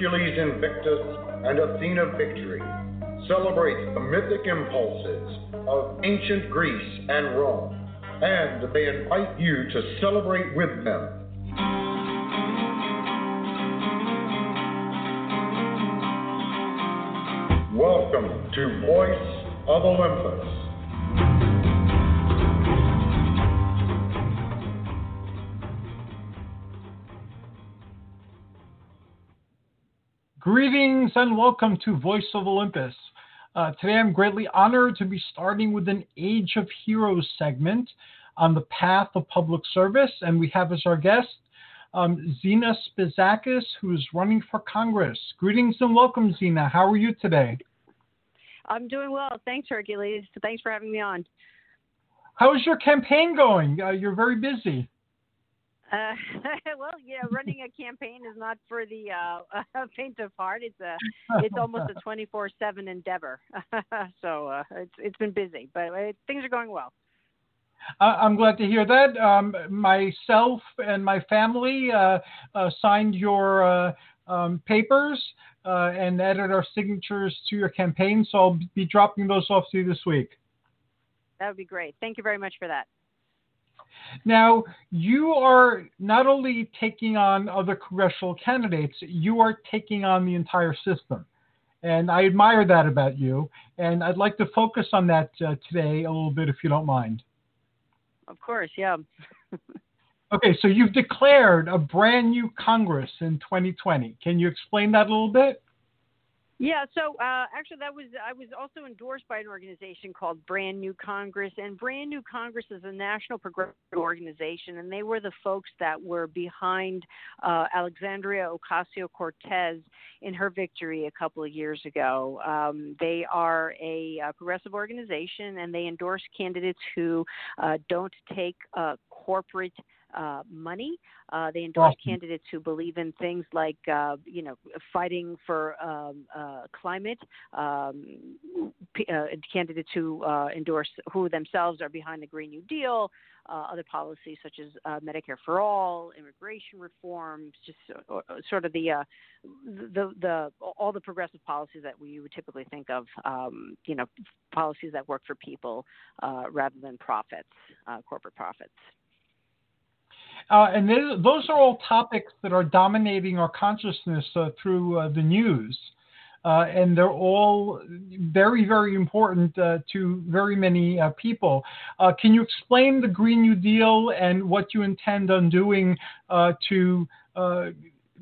Hercules Invictus and Athena Victory, celebrates the mythic impulses of ancient Greece and Rome, and they invite you to celebrate with them. Welcome to Voice of Olympus. Greetings and welcome to Voice of Olympus. Uh, today I'm greatly honored to be starting with an Age of Heroes segment on the path of public service, and we have as our guest um, Zina Spezakis, who is running for Congress. Greetings and welcome, Zina. How are you today? I'm doing well. Thanks, Hercules. Thanks for having me on. How is your campaign going? Uh, you're very busy. Uh, well, yeah, running a campaign is not for the uh, faint of heart. It's a, it's almost a 24/7 endeavor. so uh, it's it's been busy, but uh, things are going well. Uh, I'm glad to hear that. Um, myself and my family uh, uh, signed your uh, um, papers uh, and added our signatures to your campaign, so I'll be dropping those off to you this week. That would be great. Thank you very much for that. Now, you are not only taking on other congressional candidates, you are taking on the entire system. And I admire that about you. And I'd like to focus on that uh, today a little bit, if you don't mind. Of course, yeah. Okay, so you've declared a brand new Congress in 2020. Can you explain that a little bit? Yeah, so uh, actually, that was I was also endorsed by an organization called Brand New Congress, and Brand New Congress is a national progressive organization, and they were the folks that were behind uh, Alexandria Ocasio Cortez in her victory a couple of years ago. Um, they are a, uh progressive organization, and they endorse candidates who uh, don't take uh, corporate uh, money. Uh, they endorse candidates who believe in things like, uh, you know, fighting for um, uh, climate. Um, p- uh, candidates who uh, endorse, who themselves are behind the Green New Deal. Uh, other policies such as uh, Medicare for all, immigration reform, just sort of the, uh, the the all the progressive policies that we would typically think of. Um, you know, policies that work for people uh, rather than profits, uh, corporate profits. Uh, and th- those are all topics that are dominating our consciousness uh, through uh, the news. Uh, and they're all very, very important uh, to very many uh, people. Uh, can you explain the Green New Deal and what you intend on doing uh, to uh,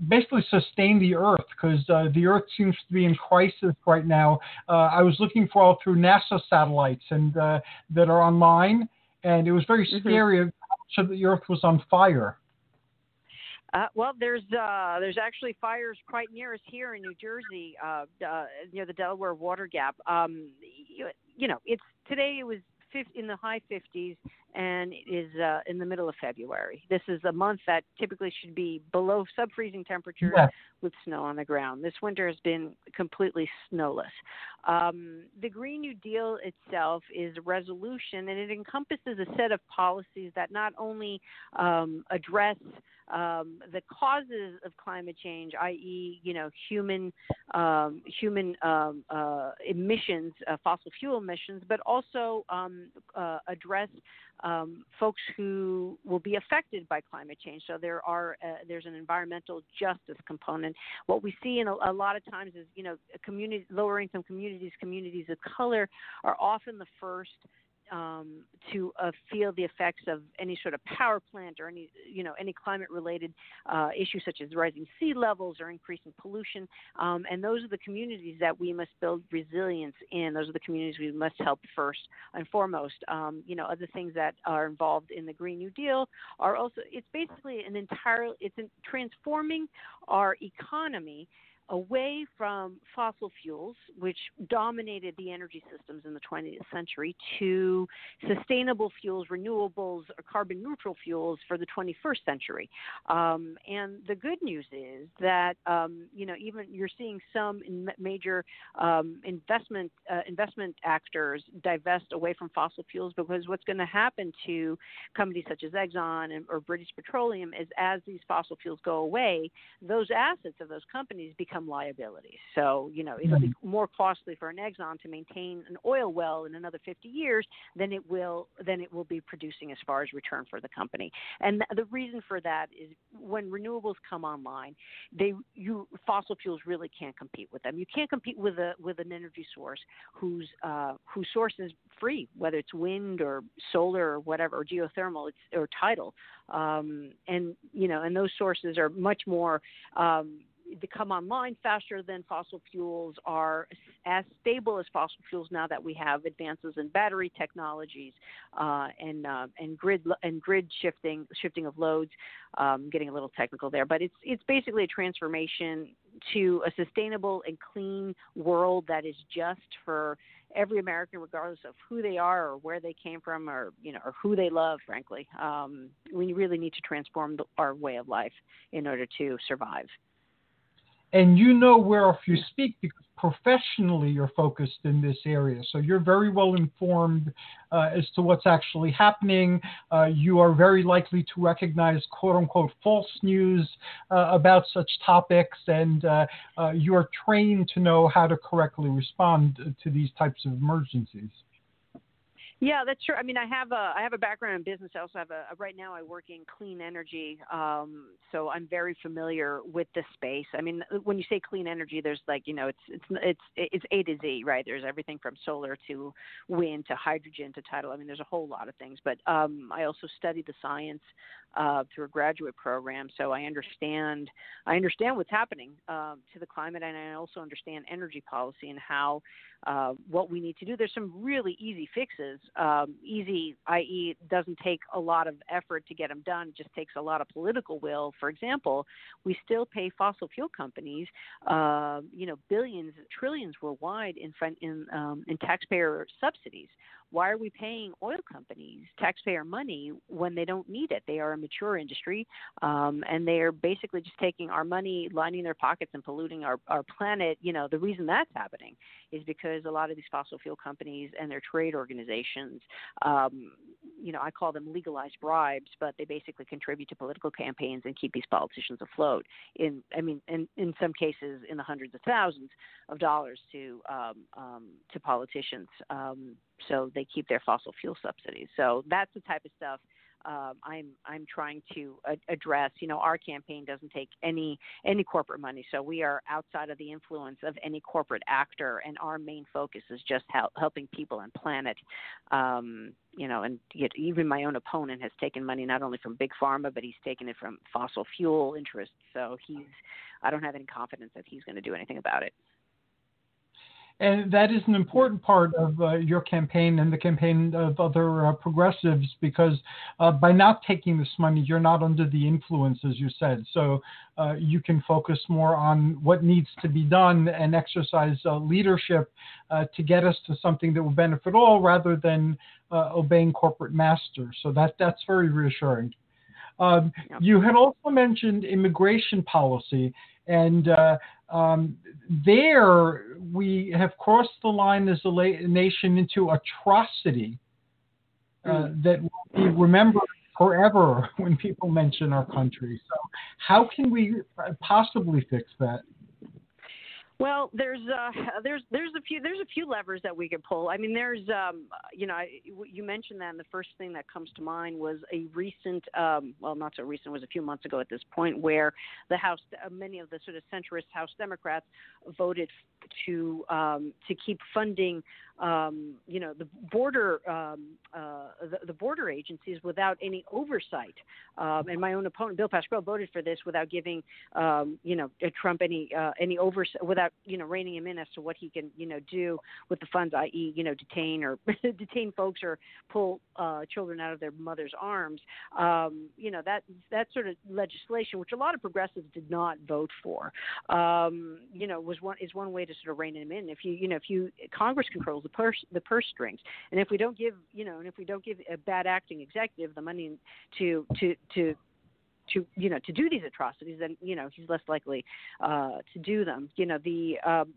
basically sustain the Earth? Because the Earth seems to be in crisis right now. I was looking for all through NASA satellites and that are online, and it was very Mhm. scary. So the Earth was on fire. Uh, well, there's uh, there's actually fires quite near us here in New Jersey, uh, uh, near the Delaware Water Gap. Um, you, you know, it's today it was 50, in the high 50s, and it is uh, in the middle of February. This is a month that typically should be below sub freezing temperatures yes. with snow on the ground. This winter has been completely snowless. Um, the Green New Deal itself is a resolution, and it encompasses a set of policies that not only um, address um, the causes of climate change, i.e., you know, human um, human um, uh, emissions, uh, fossil fuel emissions, but also um, uh, address um, folks who will be affected by climate change. So there are uh, there's an environmental justice component. What we see in a, a lot of times is you know community lower income communities, communities of color are often the first um, to uh, feel the effects of any sort of power plant or any you know any climate related uh, issues such as rising sea levels or increasing pollution. Um, and those are the communities that we must build resilience in. Those are the communities we must help first and foremost. Um, you know other things that are involved in the green new deal are also it's basically an entire it's in transforming our economy away from fossil fuels, which dominated the energy systems in the 20th century, to sustainable fuels, renewables, or carbon neutral fuels for the 21st century. Um, and the good news is that um, you know even you're seeing some major um, investment uh, investment actors divest away from fossil fuels because what's going to happen to companies such as Exxon and, or British Petroleum is as these fossil fuels go away, those assets of those companies become become liabilities. So, you know, it'll be mm-hmm. more costly for an Exxon to maintain an oil well in another 50 years than it will than it will be producing as far as return for the company. And the reason for that is when renewables come online, they you fossil fuels really can't compete with them. You can't compete with a with an energy source whose uh, whose source is free, whether it's wind or solar or whatever, or geothermal, it's, or tidal. Um, and you know, and those sources are much more um, they come online faster than fossil fuels, are as stable as fossil fuels now that we have advances in battery technologies uh, and uh, and grid and grid shifting shifting of loads. Um, getting a little technical there, but it's it's basically a transformation to a sustainable and clean world that is just for every American, regardless of who they are or where they came from or you know or who they love. Frankly, um, we really need to transform the, our way of life in order to survive and you know whereof you speak because professionally you're focused in this area. So you're very well informed uh, as to what's actually happening. Uh, you are very likely to recognize quote unquote false news uh, about such topics, and uh, uh, you are trained to know how to correctly respond to these types of emergencies. Yeah, that's true. I mean, I have a I have a background in business. I also have a right now I work in clean energy, um, so I'm very familiar with the space. I mean, when you say clean energy, there's like you know it's it's it's it's A to Z, right? There's everything from solar to wind to hydrogen to tidal. I mean, there's a whole lot of things. But um, I also study the science uh, through a graduate program, so I understand I understand what's happening um, to the climate, and I also understand energy policy and how uh, what we need to do. There's some really easy fixes. Um, easy, i.e., doesn't take a lot of effort to get them done. Just takes a lot of political will. For example, we still pay fossil fuel companies, uh, you know, billions, trillions worldwide in in, um, in taxpayer subsidies. Why are we paying oil companies taxpayer money when they don't need it? They are a mature industry, um, and they are basically just taking our money, lining their pockets, and polluting our, our planet. You know, the reason that's happening is because a lot of these fossil fuel companies and their trade organizations, um, you know, I call them legalized bribes, but they basically contribute to political campaigns and keep these politicians afloat. In, I mean, in, in some cases, in the hundreds of thousands of dollars to um, um, to politicians. Um, so they keep their fossil fuel subsidies. So that's the type of stuff um, I'm I'm trying to address. You know, our campaign doesn't take any any corporate money, so we are outside of the influence of any corporate actor, and our main focus is just help, helping people and planet. Um, you know, and yet even my own opponent has taken money not only from big pharma, but he's taken it from fossil fuel interests. So he's I don't have any confidence that he's going to do anything about it. And that is an important part of uh, your campaign and the campaign of other uh, progressives because uh, by not taking this money, you're not under the influence, as you said. So uh, you can focus more on what needs to be done and exercise uh, leadership uh, to get us to something that will benefit all rather than obeying corporate masters. So that, that's very reassuring. Um. You had also mentioned immigration policy, and uh, um, there we have crossed the line as a la- nation into atrocity uh, mm. that will be remembered forever when people mention our country. So, how can we possibly fix that? Well, there's uh, there's there's a few there's a few levers that we could pull. I mean, there's um, you know you mentioned that, and the first thing that comes to mind was a recent um, well not so recent was a few months ago at this point where the House uh, many of the sort of centrist House Democrats voted to um, to keep funding um, you know, the border um, uh, the, the, border agencies without any oversight. Um, and my own opponent, Bill Pascrell, voted for this without giving, um, you know, Trump any uh, any oversight, without you know reining him in as to what he can you know do with the funds, i.e., you know, detain or detain folks or pull uh, children out of their mother's arms. Um, you know, that that sort of legislation, which a lot of progressives did not vote for, um, you know, was one is one way to sort of rein him in. If you you know if you Congress controls the purse the purse strings. And if we don't give you know, and if we don't give a bad acting executive the money to to to to you know to do these atrocities, then you know he's less likely uh, to do them. You know the um,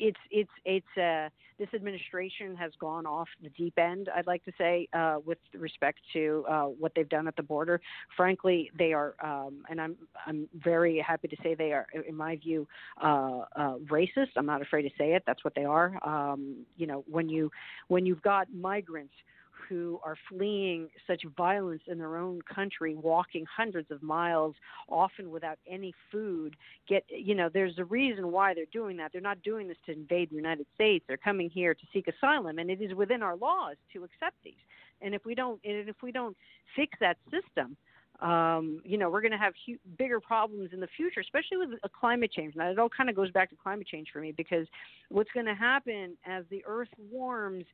it's it's it's uh, this administration has gone off the deep end. I'd like to say uh, with respect to uh, what they've done at the border. Frankly, they are, um, and I'm I'm very happy to say they are, in my view, uh, uh, racist. I'm not afraid to say it. That's what they are. Um, you know, when you when you've got migrants who are fleeing such violence in their own country, walking hundreds of miles, often without any food. Get you know, there's a reason why they're doing that. They're not doing this to invade the United States. They're coming here to seek asylum, and it is within our laws to accept these. And if we don't, and if we don't fix that system, um, you know, we're going to have hu- bigger problems in the future, especially with climate change. Now, it all kind of goes back to climate change for me because what's going to happen as the Earth warms,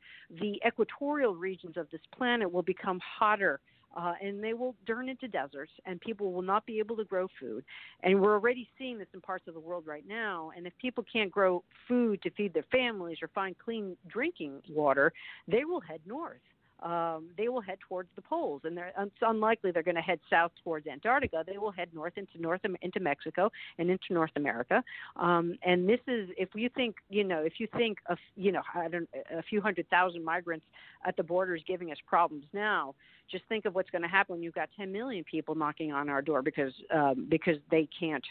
the equatorial regions of this planet will become hotter. Uh, and they will turn into deserts, and people will not be able to grow food. And we're already seeing this in parts of the world right now. And if people can't grow food to feed their families or find clean drinking water, they will head north um, they will head towards the poles, and it's unlikely they're going to head south towards Antarctica. They will head north into North into Mexico and into North America. Um, and this is, if you think, you know, if you think of, you know, I don't, a few hundred thousand migrants at the borders giving us problems now, just think of what's going to happen when you've got 10 million people knocking on our door because um, because they can't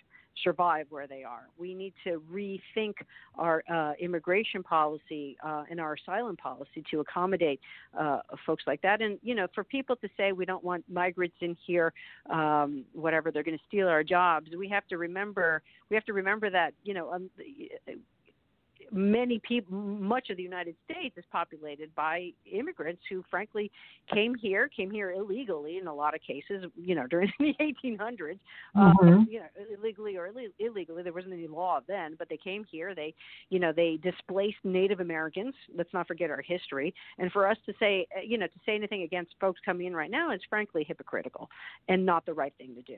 survive where they are. We need to rethink our uh, immigration policy uh, and our asylum policy to accommodate uh, folks like that. And you know, for people to say we don't want migrants in here, um, whatever they're going to steal our jobs, we have to remember we have to remember that you know um, many people, much of the United States is populated by immigrants who, frankly, came here, came here illegally in a lot of cases. You know, during the 1800s, um, mm-hmm. um, you know, illegally or Ill- illegally. There wasn't any law then, but they came here. They, you know, they displaced Native Americans. Let's not forget our history. And for us to say, uh, you know, to say anything against folks coming in right now is frankly hypocritical and not the right thing to do.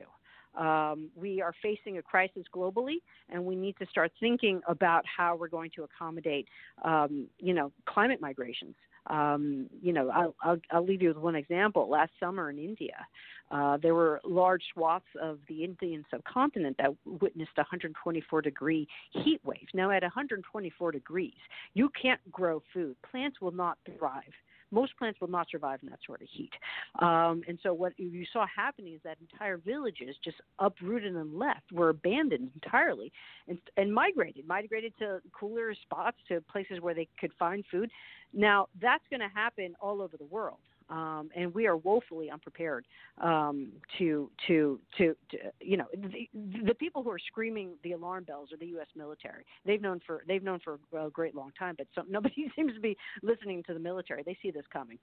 Um, we are facing a crisis globally, and we need to start thinking about how we're going to accommodate, um, you know, climate migrations. Um, you know, I'll, I'll, I'll, leave you with one example. Last summer in India, uh, there were large swaths of the Indian subcontinent that witnessed 124 degree heat wave. Now, at 124 degrees, you can't grow food. Plants will not thrive most plants will not survive in that sort of heat. Um, and so what you saw happening is that entire villages just uprooted and left, were abandoned entirely, and, and migrated, migrated to cooler spots, to places where they could find food. Now that's going to happen all over the world um, and we are woefully unprepared um, to, to, to, to, you know, the, the people who are screaming the alarm bells are the U.S. military. They've known for they've known for a great long time, but some, nobody seems to be listening to the military. They see this coming.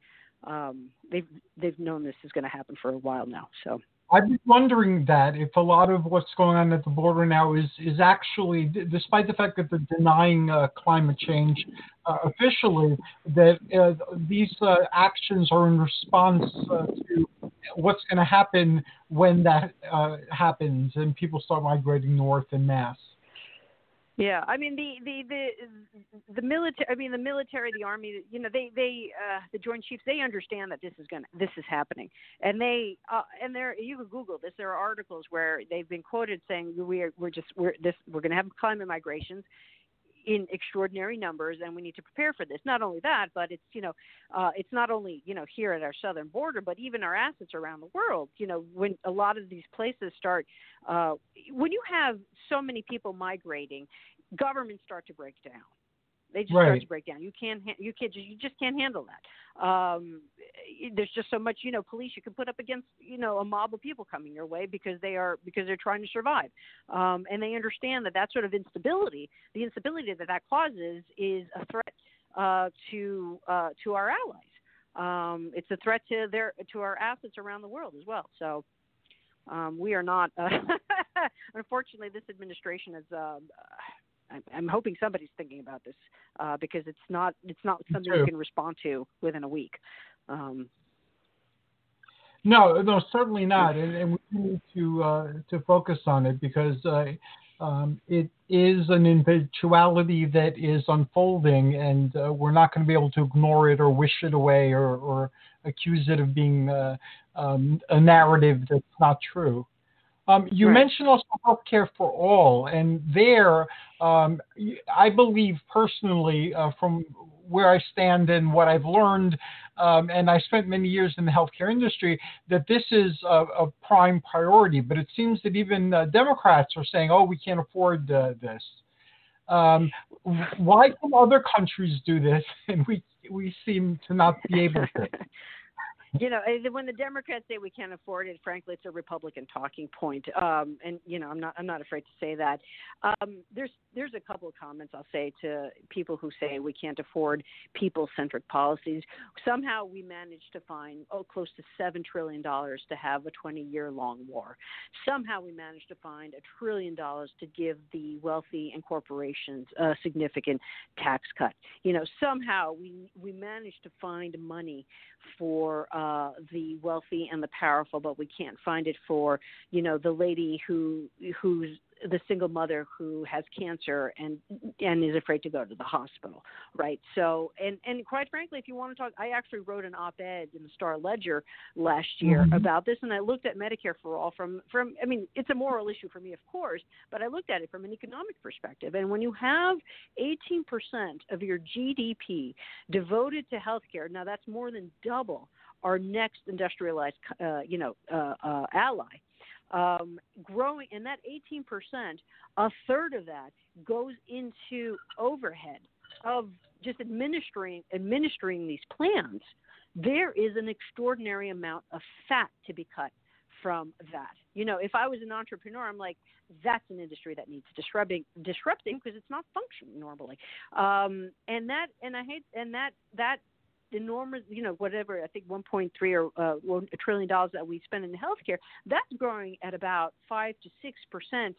Um, they've they've known this is going to happen for a while now. So. I've been wondering that if a lot of what's going on at the border now is is actually, despite the fact that they're denying uh, climate change uh, officially, that uh, these uh, actions are in response uh, to what's going to happen when that uh, happens and people start migrating north in mass. Yeah, I mean the the the the military. I mean the military, the army. You know, they they uh, the Joint Chiefs. They understand that this is gonna this is happening, and they uh, and there you can Google this. There are articles where they've been quoted saying we are we're just we're this we're gonna have climate migrations, in extraordinary numbers, and we need to prepare for this. Not only that, but it's you know, uh, it's not only you know here at our southern border, but even our assets around the world. You know, when a lot of these places start, uh, when you have so many people migrating, governments start to break down. They just right. start to break down. You can't, you can't, you just can't handle that. Um, there's just so much, you know, police you can put up against, you know, a mob of people coming your way because they are because they're trying to survive, um, and they understand that that sort of instability, the instability that that causes, is a threat uh, to uh, to our allies. Um, it's a threat to their to our assets around the world as well. So. Um, we are not. Uh, unfortunately, this administration is uh, I'm hoping somebody's thinking about this uh, because it's not it's not something you can respond to within a week. Um, no, no, certainly not, and, and we need to uh, to focus on it because uh, um, it is an eventuality that is unfolding, and uh, we're not going to be able to ignore it or wish it away or, or accuse it of being uh, um, a narrative that's not true. Um, you right. mentioned also healthcare for all, and there, um, I believe personally, uh, from where I stand and what I've learned, um, and I spent many years in the healthcare industry, that this is a, a prime priority. But it seems that even uh, Democrats are saying, "Oh, we can't afford uh, this." Um, why can other countries do this, and we we seem to not be able to? you know, eh, when the Democrats say we can't afford it, frankly, it's a Republican talking point. Um, and you know, I'm not I'm not afraid to say that. Um, there's there's a couple of comments I'll say to people who say we can't afford people-centric policies. Somehow we managed to find oh close to seven trillion dollars to have a 20-year-long war. Somehow we managed to find a trillion dollars to give the wealthy and corporations a significant tax cut. You know, somehow we we managed to find money for uh, the wealthy and the powerful, but we can't find it for you know the lady who who's the single mother who has cancer and and is afraid to go to the hospital, right? So, and and quite frankly, if you want to talk, I actually wrote an op-ed in the Star Ledger last year mm-hmm. about this, and I looked at Medicare for all from from. I mean, it's a moral issue for me, of course, but I looked at it from an economic perspective. And when you have 18% of your GDP devoted to healthcare, now that's more than double our next industrialized, uh, you know, uh, uh, ally um, growing, and that 18%, a third of that goes into overhead of just administering administering these plans. There is an extraordinary amount of fat to be cut from that. You know, if I was an entrepreneur, I'm like, that's an industry that needs disrupting, disrupting because it's not functioning normally. Um, and that, and I hate, and that that enormous, you know, whatever I think 1.3 or uh, a trillion dollars that we spend in healthcare, that's growing at about five to six percent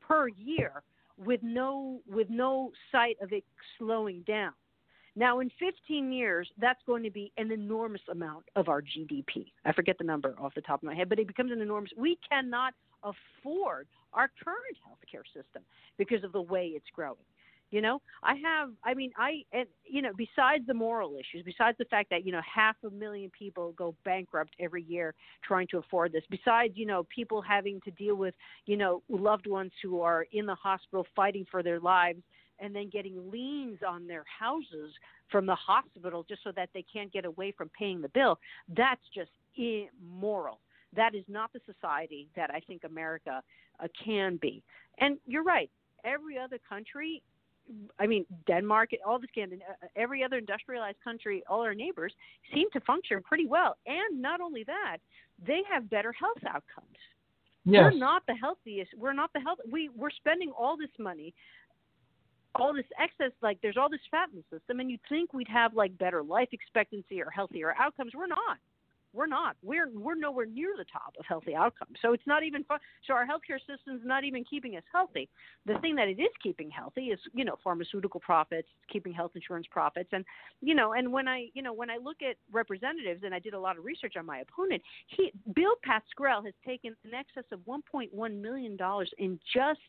per year, with no with no sight of it slowing down. Now, in 15 years, that's going to be an enormous amount of our GDP. I forget the number off the top of my head, but it becomes an enormous. We cannot afford our current healthcare system because of the way it's growing. You know, I have, I mean, I, and, you know, besides the moral issues, besides the fact that, you know, half a million people go bankrupt every year trying to afford this, besides, you know, people having to deal with, you know, loved ones who are in the hospital fighting for their lives and then getting liens on their houses from the hospital just so that they can't get away from paying the bill, that's just immoral. That is not the society that I think America uh, can be. And you're right. Every other country I mean, Denmark, all the Scandinavian, uh, every other industrialized country, all our neighbors seem to function pretty well. And not only that, they have better health outcomes. Yes. We're not the healthiest. We're not the health. We we're spending all this money, all this excess. Like there's all this fat in the system, and you'd think we'd have like better life expectancy or healthier outcomes. We're not. We're not. We're we're nowhere near the top of healthy outcomes. So it's not even. So our healthcare system's not even keeping us healthy. The thing that it is keeping healthy is you know pharmaceutical profits, keeping health insurance profits, and you know and when I you know when I look at representatives and I did a lot of research on my opponent, he Bill Pascrell has taken in excess of 1.1 million dollars in just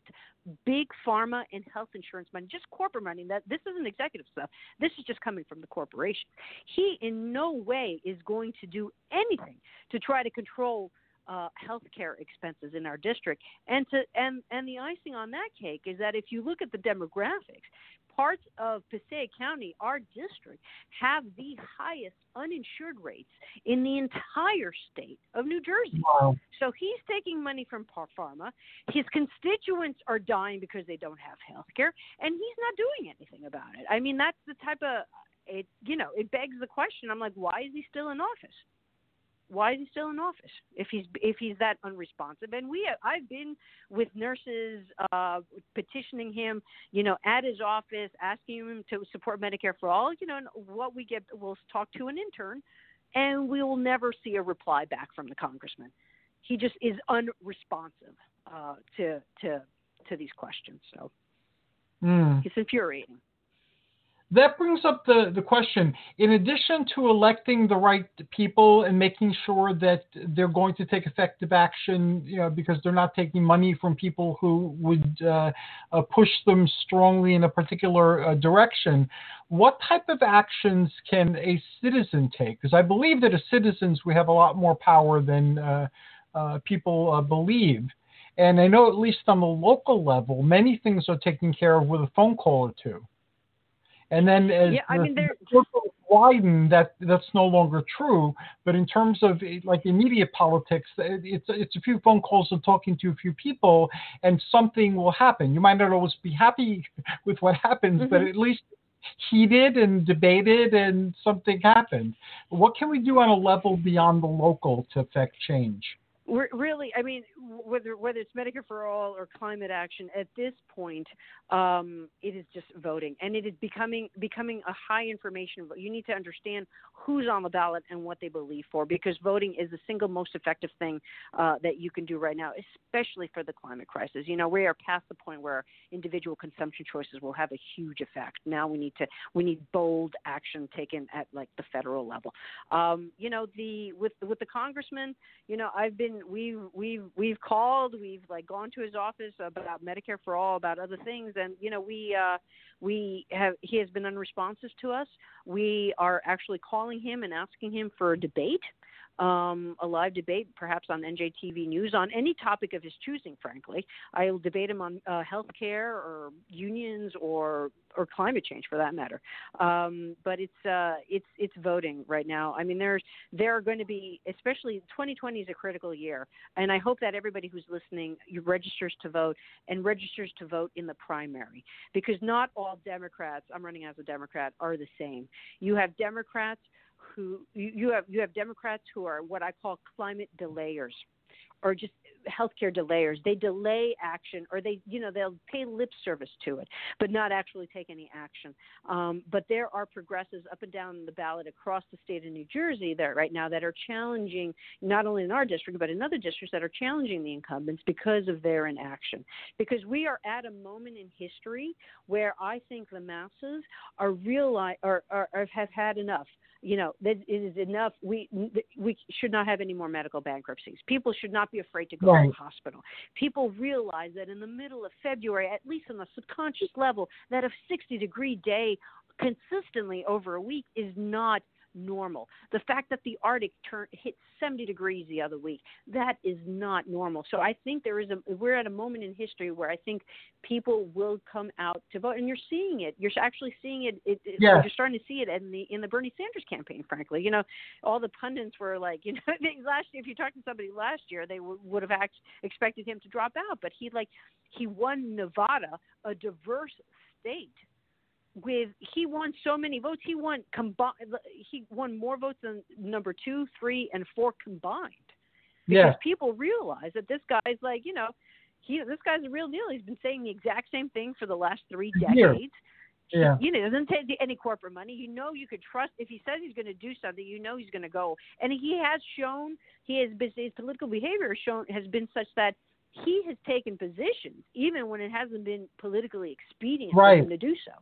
big pharma and health insurance money, just corporate money. That this isn't executive stuff. This is just coming from the corporation. He in no way is going to do anything to try to control uh, healthcare expenses in our district. And to and and the icing on that cake is that if you look at the demographics, parts of Passaic County, our district, have the highest uninsured rates in the entire state of New Jersey. Wow. So he's taking money from Par Pharma. His constituents are dying because they don't have health care, and he's not doing anything about it. I mean, that's the type of it. You know, it begs the question. I'm like, why is he still in office? Why is he still in office? If he's if he's that unresponsive. And we i've been with nurses uh petitioning him you know at his office asking him to support medicare for all you know and what we get we'll talk to an intern and we will never see a reply back from the congressman. He just is unresponsive uh to to to these questions. So Mm. it's infuriating That brings up the, the question. In addition to electing the right people and making sure that they're going to take effective action, you know, because they're not taking money from people who would uh, uh, push them strongly in a particular uh, direction, what type of actions can a citizen take? Because I believe that as citizens we have a lot more power than uh, uh, people uh, believe. And I know at least on the local level, many things are taken care of with a phone call or two. And then as Yeah, I the mean, circles widen, that that's no longer true. But in terms of eh, like immediate politics, it's it's a few phone calls and talking to a few people, and something will happen. You might not always be happy with what happens, but Mhm. at least heated and debated, and something happened. What can we do on a level beyond the local to affect change? Really, I mean, whether whether it's Medicare for all or climate action, at this point, um, it is just voting, and it is becoming becoming a high information. vote. You need to understand who's on the ballot and what they believe for, because voting is the single most effective thing uh, that you can do right now, especially for the climate crisis. You know, we are past the point where individual consumption choices will have a huge effect. Now we need to we need bold action taken at like the federal level. Um, you know, the with with the congressman you know i've been we've we've we've called we've like gone to his office about medicare for all about other things. And you know we uh we have he has been unresponsive to us. We are actually calling him and asking him for a debate um, a live debate, perhaps on NJTV News, on any topic of his choosing. Frankly, I'll debate him on uh, health care or unions or or climate change, for that matter. Um, but it's uh, it's it's voting right now. I mean, there's there are going to be, especially 2020 is a critical year, and I hope that everybody who's listening registers to vote and registers to vote in the primary because not all Democrats. I'm running as a Democrat are the same. You have Democrats who you have you have Democrats who are what I call climate delayers or just healthcare delayers. They delay action, or they, you know, they'll pay lip service to it, but not actually take any action. Um, but there are progressives up and down the ballot across the state of New Jersey that right now that are challenging, not only in our district but in other districts that are challenging the incumbents because of their inaction. Because we are at a moment in history where I think the masses are realize or, or, or have had enough you know that it is enough we we should not have any more medical bankruptcies people should not be afraid to go Right. to the hospital people realize that in the middle of february at least on the subconscious level that a 60 degree day consistently over a week is not normal. The fact that the arctic turn hit 70 degrees the other week that is not normal. So i think there is a we're at a moment in history where i think people will come out to vote and you're seeing it. You're actually seeing it, it, it Yes. you're starting to see it in the in the bernie sanders campaign frankly. You know all the pundits were like you know they, last year if you talked to somebody last year they w- would have act, expected him to drop out but he like he won nevada a diverse state with he won so many votes he won combined he won more votes than number two three and four combined because Yeah. people realize that this guy's like you know he this guy's a real deal he's been saying the exact same thing for the last three decades Yeah. You know, doesn't take any corporate money. You know, you could trust if he says he's going to do something. You know, he's going to go. And he has shown he has his political behavior has shown has been such that he has taken positions even when it hasn't been politically expedient Right. for him to do so,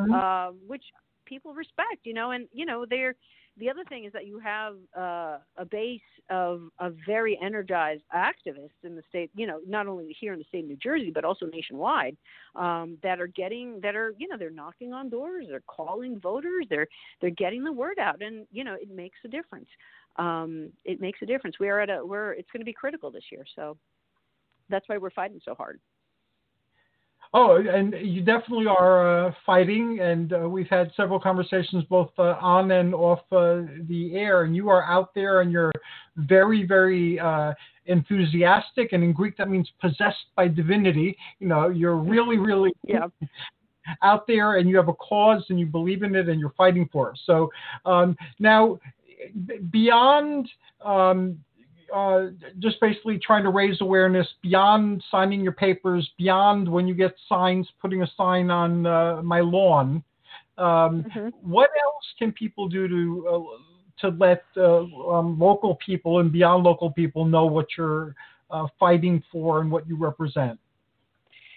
Mhm. uh, which people respect. You know, and you know they're. The other thing is that you have uh, a base of, of very energized activists in the state, you know, not only here in the state of New Jersey, but also nationwide, um, that are getting, that are, you know, they're knocking on doors, they're calling voters, they're, they're getting the word out, and you know, it makes a difference. Um, it makes a difference. We are at a, we're, it's going to be critical this year, so that's why we're fighting so hard. Oh, and you definitely are uh, fighting, and uh, we've had several conversations both uh, on and off uh, the air. And you are out there, and you're very, very uh, enthusiastic. And in Greek, that means possessed by divinity. You know, you're really, really Yeah. out there, and you have a cause, and you believe in it, and you're fighting for it. So um, now, b- beyond. Um, uh, just basically trying to raise awareness beyond signing your papers, beyond when you get signs, putting a sign on uh, my lawn. Um, Mhm. What else can people do to uh, to let uh, um, local people and beyond local people know what you're uh, fighting for and what you represent?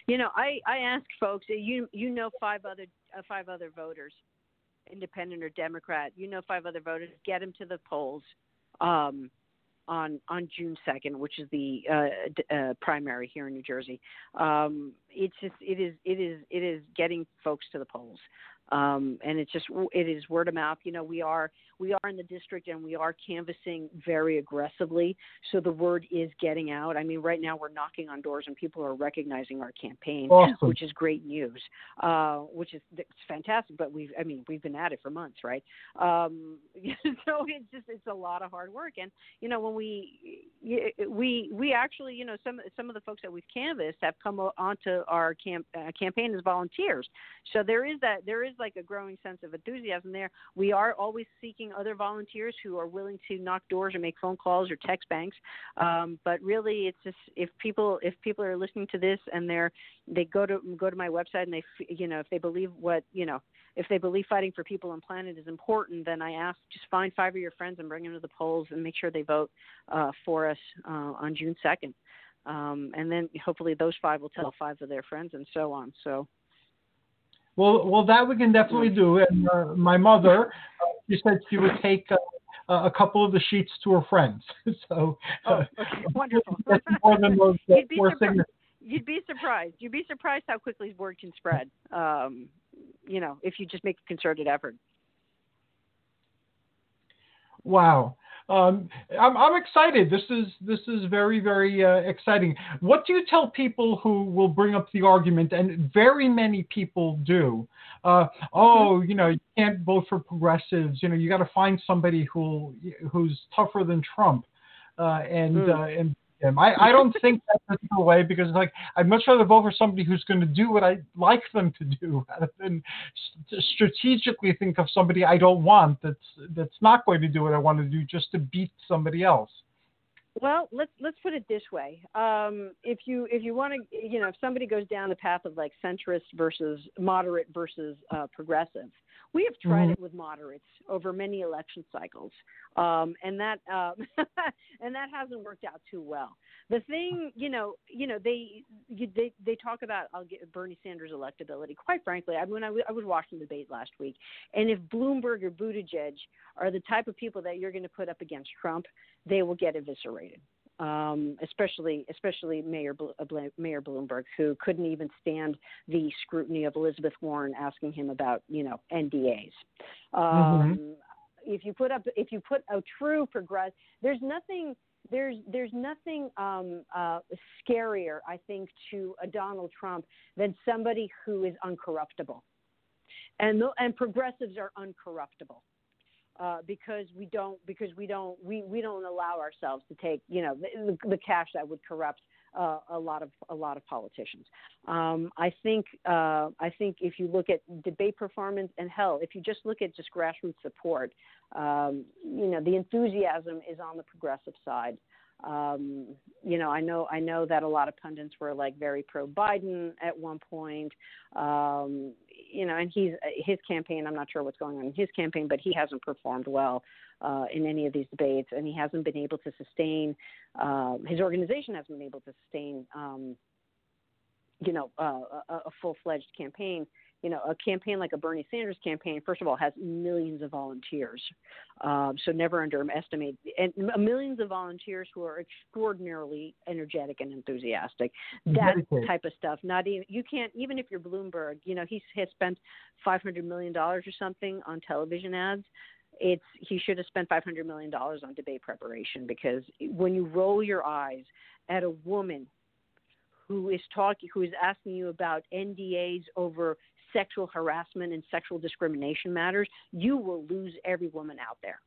You know, I I ask folks. You you know five other uh, five other voters, independent or Democrat. You know five other voters. Get them to the polls um, on on June second, which is the uh, uh, primary here in New Jersey. Um, it's just it is it is it is getting folks to the polls. Um, and it's just it is word of mouth. You know, we are we are in the district and we are canvassing very aggressively, so the word is getting out. I mean, right now we're knocking on doors and people are recognizing our campaign, Awesome. which is great news. Uh, which is it's fantastic. But we've I mean we've been at it for months, right? Um, so it's just it's a lot of hard work. And you know when we we we actually you know some some of the folks that we've canvassed have come onto our camp uh, campaign as volunteers. So there is that there is like a growing sense of enthusiasm there. We are always seeking other volunteers who are willing to knock doors or make phone calls or text banks. Um, but really, it's just if people if people are listening to this and they're they go to go to my website and they you know if they believe what you know if they believe fighting for people and planet is important, then I ask just find five of your friends and bring them to the polls and make sure they vote uh, for us uh, on June second. Um, and then hopefully those five will tell five of their friends and so on. So Well, well, that we can definitely do. And uh, my mother, uh, she said she would take uh, a couple of the sheets to her friends. so oh, uh, okay, wonderful. more than those You'd be surprised. You'd be surprised. You'd be surprised how quickly word can spread. Um, you know, if you just make a concerted effort. Wow. Um, I'm, I'm excited. This is this is very very uh, exciting. What do you tell people who will bring up the argument, and very many people do? Uh, oh, you know, you can't vote for progressives. You know, you got to find somebody who who's tougher than Trump, uh, and uh, and him. I, I don't think that's the way because like I'd much rather vote for somebody who's going to do what I like them to do rather than st- strategically think of somebody I don't want that's that's not going to do what I want to do just to beat somebody else. Well, let's let's put it this way. Um, if you if you want to, you know, if somebody goes down the path of like centrist versus moderate versus uh, progressive, we have tried Mhm. it with moderates over many election cycles, um, and that um, and that hasn't worked out too well. The thing, you know, you know, they you, they they talk about I'll get Bernie Sanders' electability. Quite frankly, I w- I was watching the debate last week, and if Bloomberg or Buttigieg are the type of people that you're going to put up against Trump, they will get eviscerated. Um, especially, especially Mayor uh, Mayor Bloomberg, who couldn't even stand the scrutiny of Elizabeth Warren asking him about, you know, NDAs. Um, If you put up, if you put a true progress, there's nothing, there's there's nothing um, uh, scarier, I think, to a Donald Trump than somebody who is uncorruptible, and and progressives are uncorruptible uh, because we don't because we don't we, we don't allow ourselves to take you know the, the, cash that would corrupt uh, a lot of a lot of politicians. Um, I think uh, I think if you look at debate performance and hell, if you just look at just grassroots support, um, you know the enthusiasm is on the progressive side. Um, you know, I know I know that a lot of pundits were like very pro Biden at one point. Um, you know, and he's his campaign. I'm not sure what's going on in his campaign, but he hasn't performed well uh, in any of these debates, and he hasn't been able to sustain. Uh, his organization hasn't been able to sustain. Um, you know, uh, a, a full-fledged campaign you know, a campaign like a Bernie Sanders campaign, first of all, has millions of volunteers. Um, so never underestimate and millions of volunteers who are extraordinarily energetic and enthusiastic. That type of stuff. Not even you can't even if you're Bloomberg. You know, he has spent 500 million dollars or something on television ads it's he should have spent 500 million dollars on debate preparation because when you roll your eyes at a woman who is talking who is asking you about NDAs over sexual harassment and sexual discrimination matters, you will lose every woman out there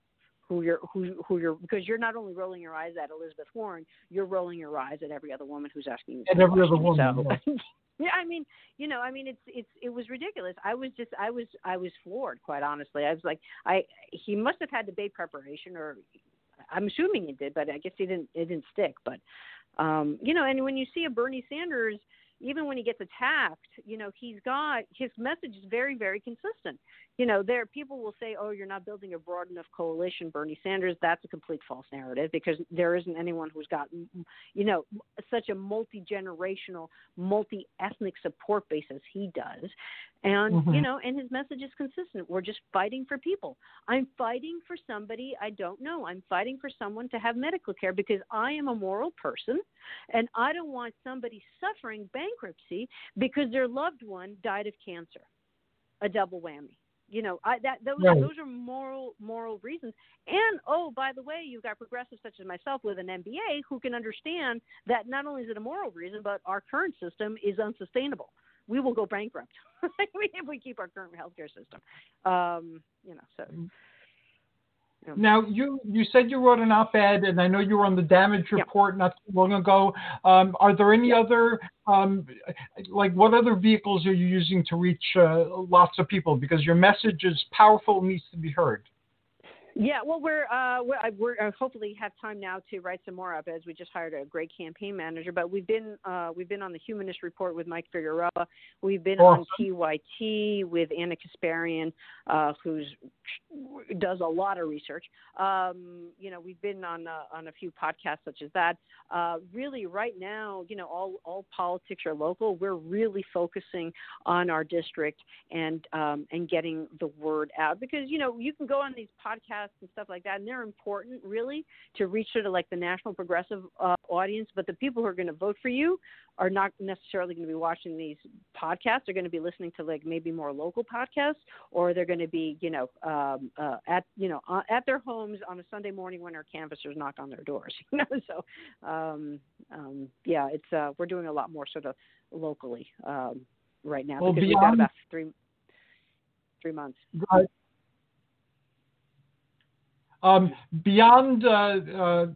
who you're who who you're because you're not only rolling your eyes at Elizabeth Warren, you're rolling your eyes at every other woman who's asking you. And every other woman. So, yeah. yeah, I mean, you know, I mean, it's it's it was ridiculous. I was just I was I was floored, quite honestly. I was like, I he must have had debate preparation, or I'm assuming he did, but I guess he didn't. It didn't stick. But um, you know, and when you see a Bernie Sanders even when he gets attacked, you know, he's got his message is very, very consistent. You know, there people will say, "Oh, you're not building a broad enough coalition, Bernie Sanders." That's a complete false narrative because there isn't anyone who's got, you know, such a multi generational, multi ethnic support base as he does. And mm-hmm. you know, and his message is consistent. We're just fighting for people. I'm fighting for somebody I don't know. I'm fighting for someone to have medical care because I am a moral person, and I don't want somebody suffering bankruptcy because their loved one died of cancer. A double whammy. You know, I, that those right. those are moral moral reasons. And oh, by the way, you've got progressives such as myself with an MBA who can understand that not only is it a moral reason, but our current system is unsustainable we will go bankrupt if we keep our current healthcare system. Um, you know, so. Now you you said you wrote an op-ed, and I know you were on the damage report not too long ago. Um, are there any other um, like what other vehicles are you using to reach uh, lots of people? Because your message is powerful, needs to be heard. Yeah, well, we're uh, we're, we're uh, hopefully have time now to write some more up as we just hired a great campaign manager. But we've been uh, we've been on the Humanist Report with Mike Figueroa. We've been awesome. on TYT with Ana Kasparian, uh, who's does a lot of research. Um, you know, we've been on uh, on a few podcasts such as that. Uh, really, right now, you know, all all politics are local. We're really focusing on our district and um, and getting the word out because you know you can go on these podcasts podcasts and stuff like that, and they're important really to reach sort of like the national progressive uh, audience. But the people who are going to vote for you are not necessarily going to be watching these podcasts. They're going to be listening to like maybe more local podcasts, or they're going to be you know um, uh, at you know uh, at their homes on a Sunday morning when our canvassers knock on their doors. You know, so um, um, yeah, it's uh, we're doing a lot more sort of locally um, right now well, because beyond, we've got about three three months. Right. Um, beyond uh, uh,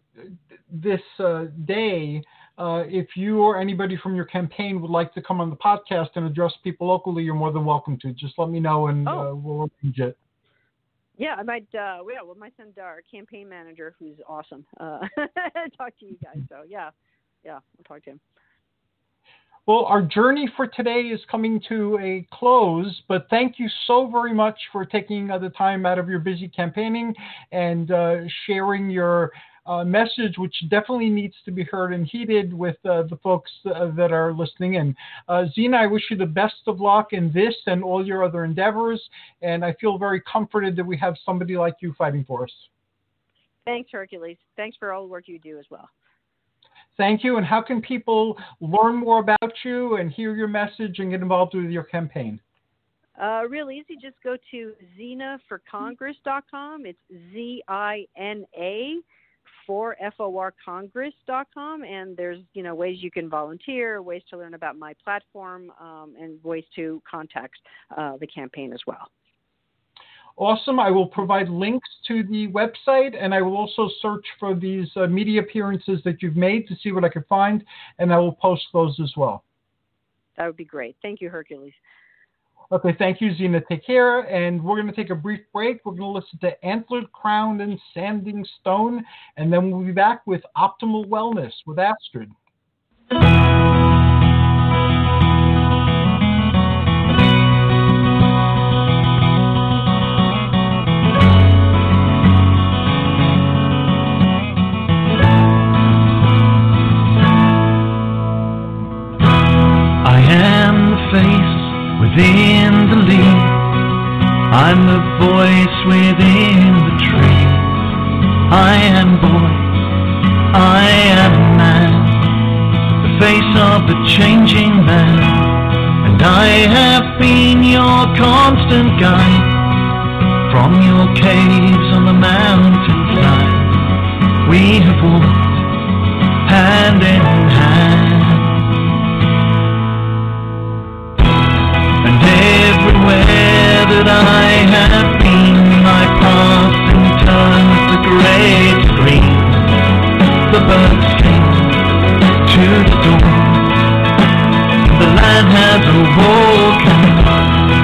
this uh, day, uh, if you or anybody from your campaign would like to come on the podcast and address people locally, you're more than welcome to. Just let me know and oh. Uh, we'll arrange it. Yeah, I might. Uh, yeah, we might send our campaign manager, who's awesome, talk to you guys. So yeah, yeah, we'll talk to him. Well, our journey for today is coming to a close, but thank you so very much for taking the time out of your busy campaigning and uh, sharing your uh, message, which definitely needs to be heard and heeded with uh, the folks uh, that are listening in. Uh, Zina, I wish you the best of luck in this and all your other endeavors, and I feel very comforted that we have somebody like you fighting for us. Thanks, Hercules. Thanks for all the work you do as well. Thank you. And how can people learn more about you and hear your message and get involved with your campaign? Uh, real easy. Just go to zinaforcongress.com. It's Z I N A for F-O-R Congress.com. And there's, you know, ways you can volunteer, ways to learn about my platform, um, and ways to contact uh, the campaign as well awesome. I will provide links to the website and I will also search for these uh, media appearances that you've made to see what I can find, and I will post those as well. That would be great. Thank you, Hercules. Okay, thank you, Zina. Take care. And we're going to take a brief break. We're going to listen to Antlered Crown and Standing Stone, and then we'll be back with Optimal Wellness with Astrid. I'm the voice within the tree. I am boy, I am man, the face of the changing man. And I have been your constant guide from your caves on the mountainside. We have walked hand in hand. that I have been, my past in turn the great green, the birds sing to the dawn. The land has awoken,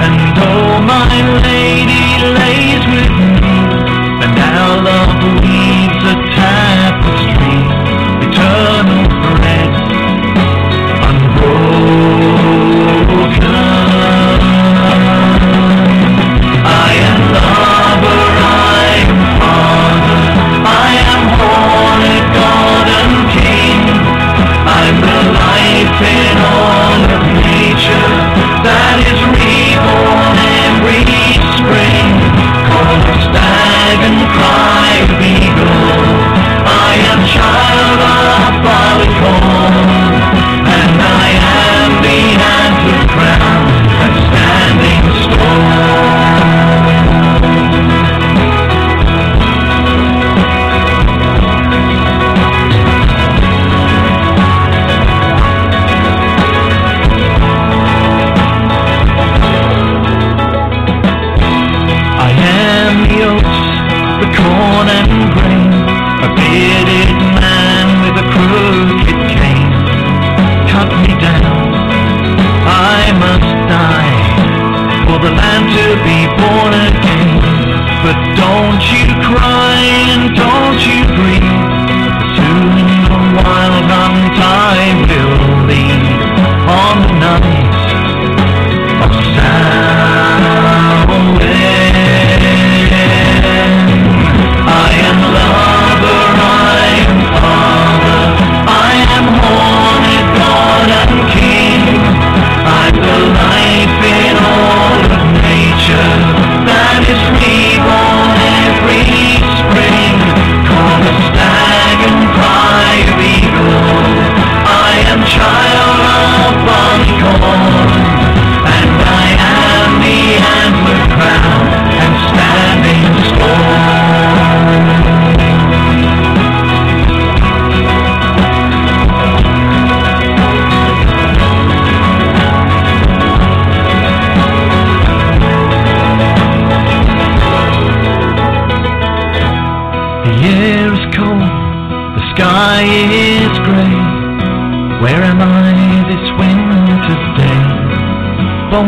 and oh my lady lays with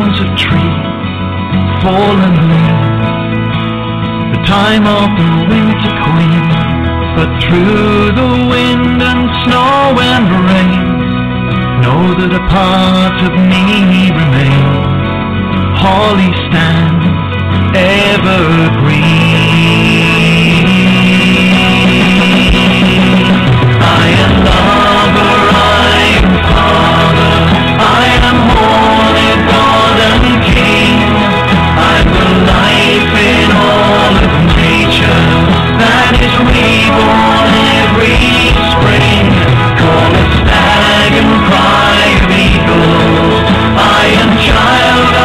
owns a tree, fallen leaves time of the winter queen. But through the wind and snow and rain, know that a part of me remains. Holly stands ever green. child of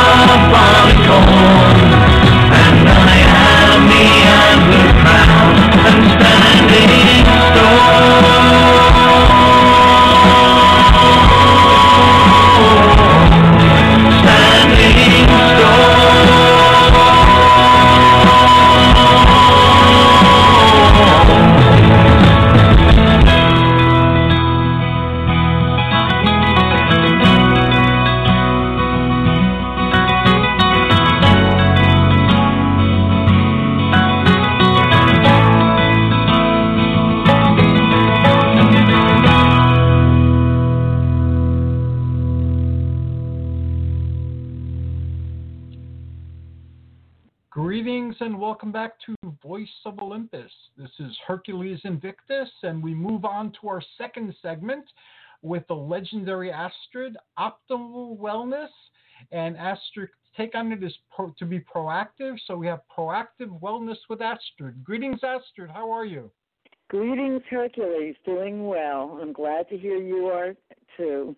segment with the legendary Astrid, Optimal Wellness. And Astrid take on it is pro- to be proactive, so we have proactive wellness with Astrid. Greetings, Astrid. How are you? Greetings, Hercules. Doing well. I'm glad to hear you are too.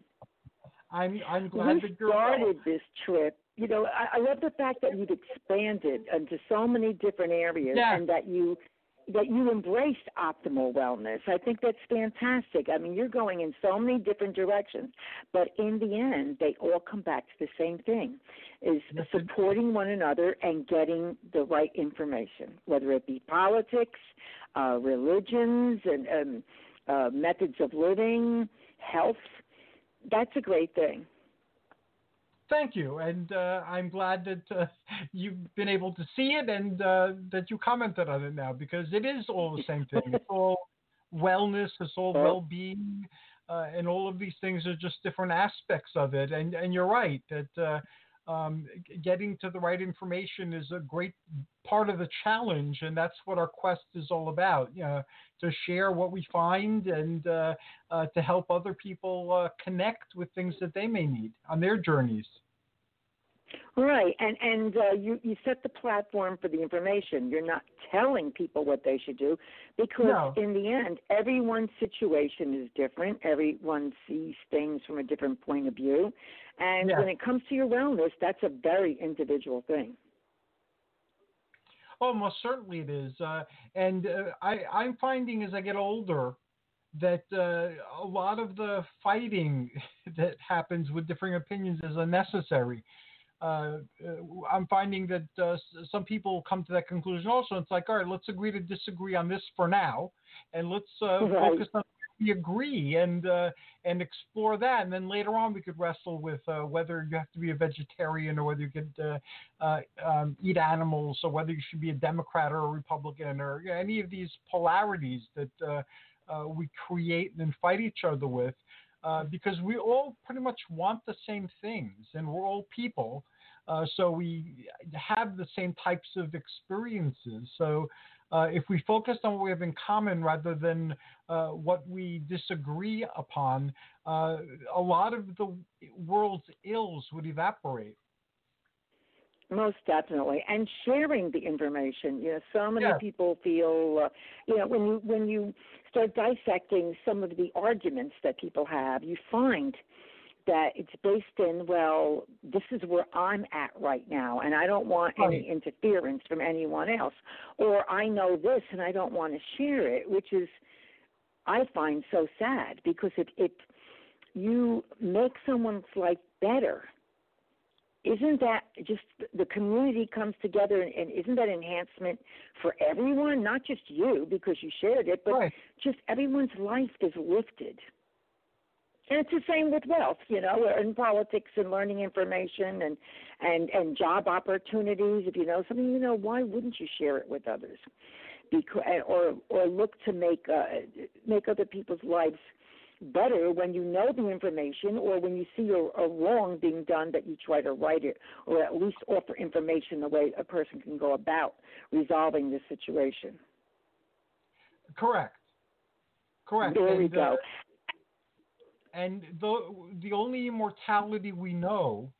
I'm I'm glad we that you're started this trip. You know, I, I love the fact that you've expanded into so many different areas, Yeah. and that you that you embraced optimal wellness. I think that's fantastic. I mean, you're going in so many different directions, but in the end, they all come back to the same thing: is supporting one another and getting the right information, whether it be politics, uh, religions, and um, uh, methods of living, health. That's a great thing. Thank you, and uh, I'm glad that uh, you've been able to see it and uh, that you commented on it now because it is all the same thing. It's all wellness, it's all Well- well-being, uh, and all of these things are just different aspects of it. And and you're right that uh, um, getting to the right information is a great part of the challenge, and that's what our quest is all about. You know, to share what we find and uh, uh, to help other people uh, connect with things that they may need on their journeys. Right, and and uh, you you set the platform for the information. You're not telling people what they should do because No. in the end, everyone's situation is different. Everyone sees things from a different point of view, and Yeah. when it comes to your wellness, that's a very individual thing. Oh, most certainly it is. Uh, and uh, I, I'm finding as I get older that uh, a lot of the fighting that happens with differing opinions is unnecessary. Uh, uh, I'm finding that uh, some people come to that conclusion also. It's like, all right, let's agree to disagree on this for now, and let's uh, Right. focus on we agree and uh, and explore that. And then later on, we could wrestle with uh, whether you have to be a vegetarian or whether you could uh, uh, um, eat animals or whether you should be a Democrat or a Republican or you know, any of these polarities that uh, uh, we create and then fight each other with. Uh, because we all pretty much want the same things and we're all people. Uh, so we have the same types of experiences. So uh, if we focus on what we have in common rather than uh, what we disagree upon, uh, a lot of the world's ills would evaporate. Most definitely, and sharing the information. You know, so many Yeah. people feel, uh, you know, when you when you start dissecting some of the arguments that people have, you find that it's based in, well, this is where I'm at right now, and I don't want any interference from anyone else, or I know this and I don't want to share it, which is, I find so sad because if if you make someone's life better isn't that just the community comes together and, and isn't that enhancement for everyone not just you because you shared it but Right. just everyone's life is lifted. And it's the same with wealth you know in politics and learning information and and and job opportunities. If you know something you know why wouldn't you share it with others? Because or or look to make uh, make other people's lives better when you know the information or when you see a, a wrong being done that you try to right it or at least offer information the way a person can go about resolving the situation. Correct. Correct. There we And, uh, go. and the the only immortality we know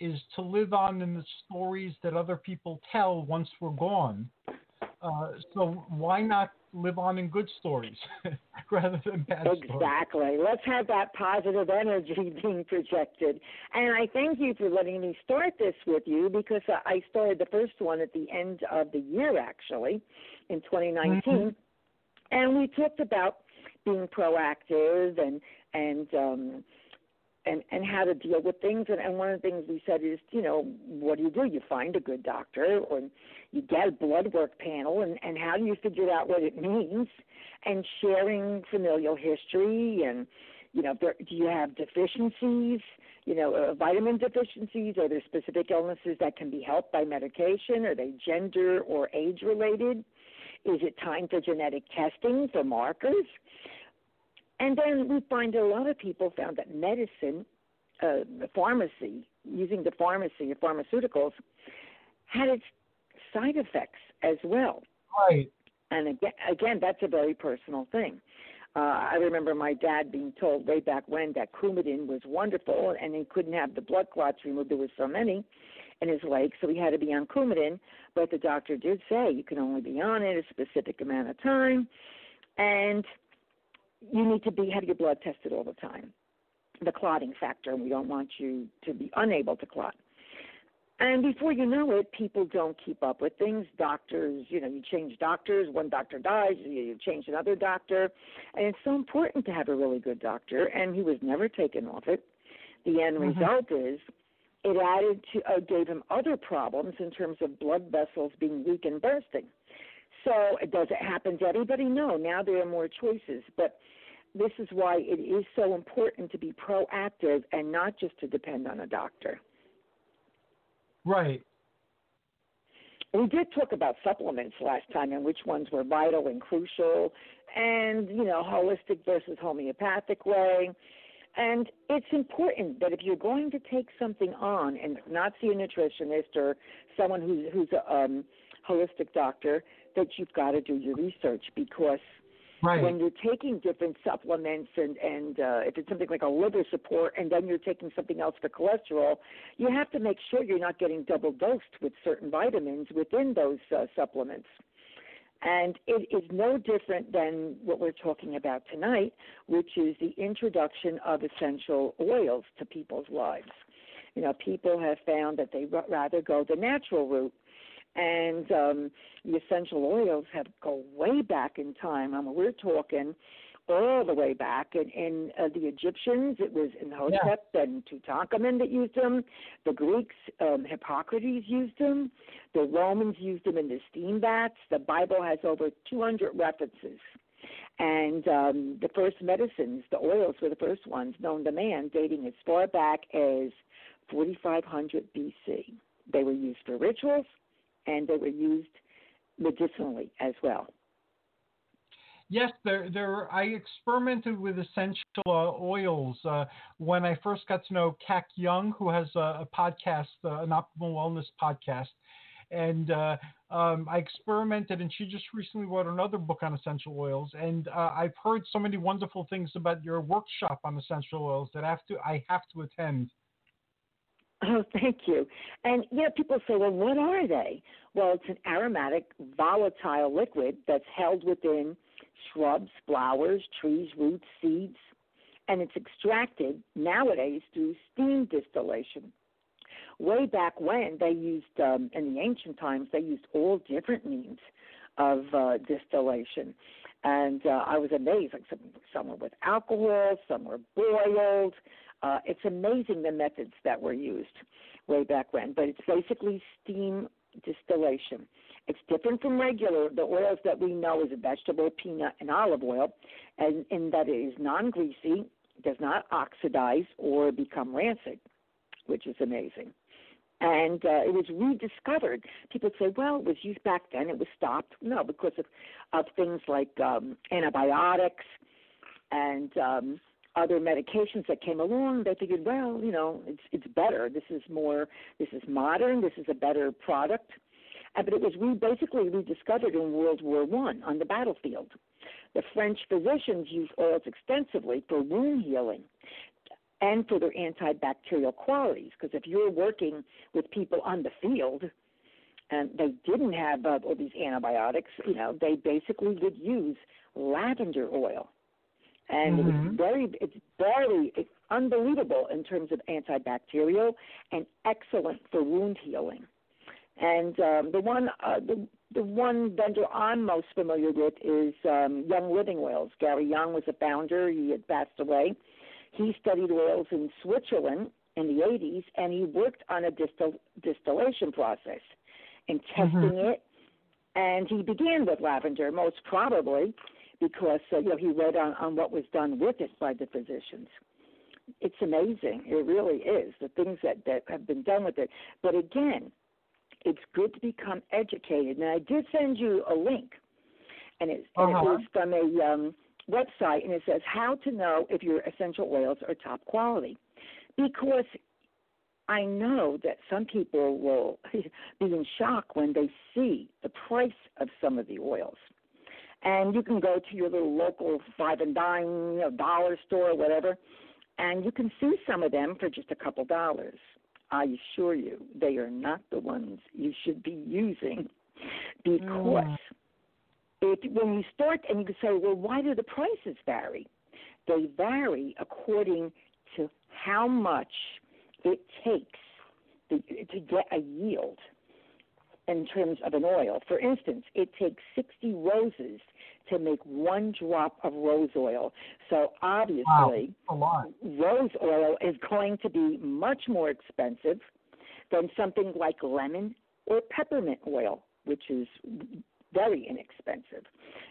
is to live on in the stories that other people tell once we're gone. Uh, so why not live on in good stories rather than bad stories? Exactly. Let's have that positive energy being projected. And I thank you for letting me start this with you because I started the first one at the end of the year, actually, in 2019. Mhm. And we talked about being proactive and and um, and and how to deal with things. And, and one of the things we said is, you know, what do you do? You find a good doctor, or you get a blood work panel, and and how do you figure out what it means? And sharing familial history, and you know, there, do you have deficiencies? You know, uh, vitamin deficiencies? Are there specific illnesses that can be helped by medication? Are they gender or age related? Is it time for genetic testing for markers? And then we find a lot of people found that medicine, uh, the pharmacy, using the pharmacy of pharmaceuticals, had its side effects as well. Right. And again, again, that's a very personal thing. Uh, I remember my dad being told way back when that Coumadin was wonderful, and he couldn't have the blood clots removed. There was so many in his legs, so he had to be on Coumadin. But the doctor did say you can only be on it a specific amount of time, and you need to be have your blood tested all the time. The clotting factor, and we don't want you to be unable to clot. And before you know it, people don't keep up with things. Doctors, you know, you change doctors. One doctor dies, you change another doctor. And it's so important to have a really good doctor. And he was never taken off it. The end Mhm. result is it added to, uh, gave him other problems in terms of blood vessels being weak and bursting. So does it happen to everybody? No. Now there are more choices. But this is why it is so important to be proactive and not just to depend on a doctor. Right. We did talk about supplements last time and which ones were vital and crucial, and you know, holistic versus homeopathic way. And it's important that if you're going to take something on and not see a nutritionist or someone who's who's a um, holistic doctor, that you've got to do your research because Right. when you're taking different supplements and and uh, if it's something like a liver support and then you're taking something else for cholesterol, you have to make sure you're not getting double dosed with certain vitamins within those uh, supplements. And it is no different than what we're talking about tonight, which is the introduction of essential oils to people's lives. You know, people have found that they rather go the natural route and um, the essential oils have go way back in time. I mean, we're talking all the way back. In, in uh, the Egyptians, it was in Imhotep and Tutankhamun that used them. The Greeks, um, Hippocrates used them. The Romans used them in the steam baths. The Bible has over 200 references. And um, the first medicines, the oils were the first ones known to man, dating as far back as 4500 BC. They were used for rituals, and they were used medicinally as well. Yes, there, there. I experimented with essential uh, oils uh, when I first got to know Kac Young, who has a, a podcast, uh, an optimal wellness podcast, and uh, um, I experimented. And she just recently wrote another book on essential oils. And uh, I've heard so many wonderful things about your workshop on essential oils that I have to, I have to attend. Oh, thank you. And you know, people say, well, what are they? Well, it's an aromatic, volatile liquid that's held within shrubs, flowers, trees, roots, seeds, and it's extracted nowadays through steam distillation. Way back when they used, um, in the ancient times, they used all different means of uh, distillation. And uh, I was amazed. Like some, some were with alcohol, some were boiled. Uh, it's amazing the methods that were used way back when, but it's basically steam distillation. It's different from regular the oils that we know is vegetable, peanut, and olive oil, and in that it is non-greasy, does not oxidize or become rancid, which is amazing. And uh, it was rediscovered. People say, well, it was used back then, it was stopped. No, because of, of things like um, antibiotics and um, other medications that came along, they figured, well, you know, it's it's better. This is more, this is modern. This is a better product. Uh, but it was re- basically rediscovered in World War One on the battlefield. The French physicians used oils extensively for wound healing and for their antibacterial qualities. Because if you're working with people on the field and they didn't have uh, all these antibiotics, you know, they basically would use lavender oil and Mhm. it's very it's very it's unbelievable in terms of antibacterial and excellent for wound healing. And um, the one uh, the the one vendor I'm most familiar with is um, Young Living Oils. Gary Young was a founder. He had passed away. He studied oils in Switzerland in the 80s, and he worked on a distil, distillation process and testing Mhm. it. And he began with lavender, most probably because uh, you know he read on, on what was done with it by the physicians. It's amazing. It really is the things that that have been done with it. But again, it's good to become educated. And I did send you a link, and it's and Uh-huh. it is from a um, website, and it says how to know if your essential oils are top quality, because I know that some people will be in shock when they see the price of some of the oils. And you can go to your little local five and dime, you know, dollar store, or whatever, and you can see some of them for just a couple dollars. I assure you, they are not the ones you should be using because Mm. it, when you start and you can say, well, why do the prices vary? They vary according to how much it takes to, to get a yield in terms of an oil. For instance, it takes 60 roses to make one drop of rose oil. So obviously, Wow, rose oil is going to be much more expensive than something like lemon or peppermint oil, which is very inexpensive.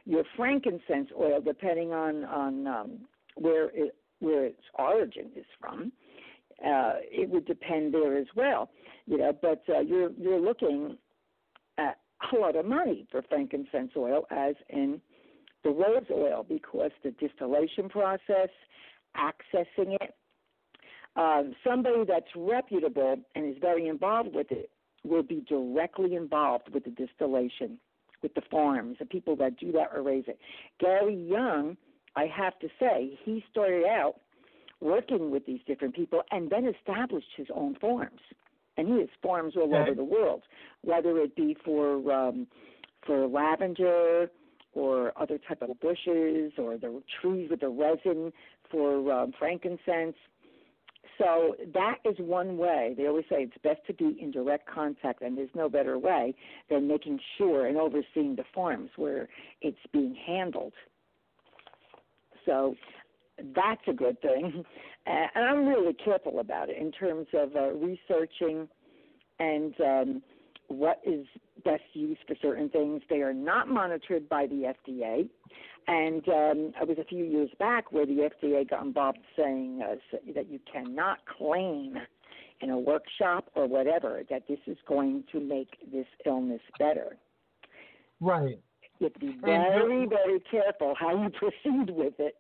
Your frankincense oil, depending on on um, where it, where its origin is from, uh, it would depend there as well. You know, but uh, you're you're looking a lot of money for frankincense oil, as in the rose oil, because the distillation process, accessing it, um, somebody that's reputable and is very involved with it will be directly involved with the distillation, with the farms, the people that do that or raise it. Gary Young, I have to say, he started out working with these different people and then established his own farms. And he has farms all Okay. over the world, whether it be for um, for lavender or other type of bushes or the trees with the resin for um, frankincense. So that is one way. They always say it's best to be in direct contact, and there's no better way than making sure and overseeing the farms where it's being handled. So that's a good thing. Uh, and I'm really careful about it in terms of uh, researching and um, what is best used for certain things. They are not monitored by the FDA. And um, it was a few years back where the FDA got involved saying uh, that you cannot claim in a workshop or whatever that this is going to make this illness better. Right. You have to be very, very careful how you proceed with it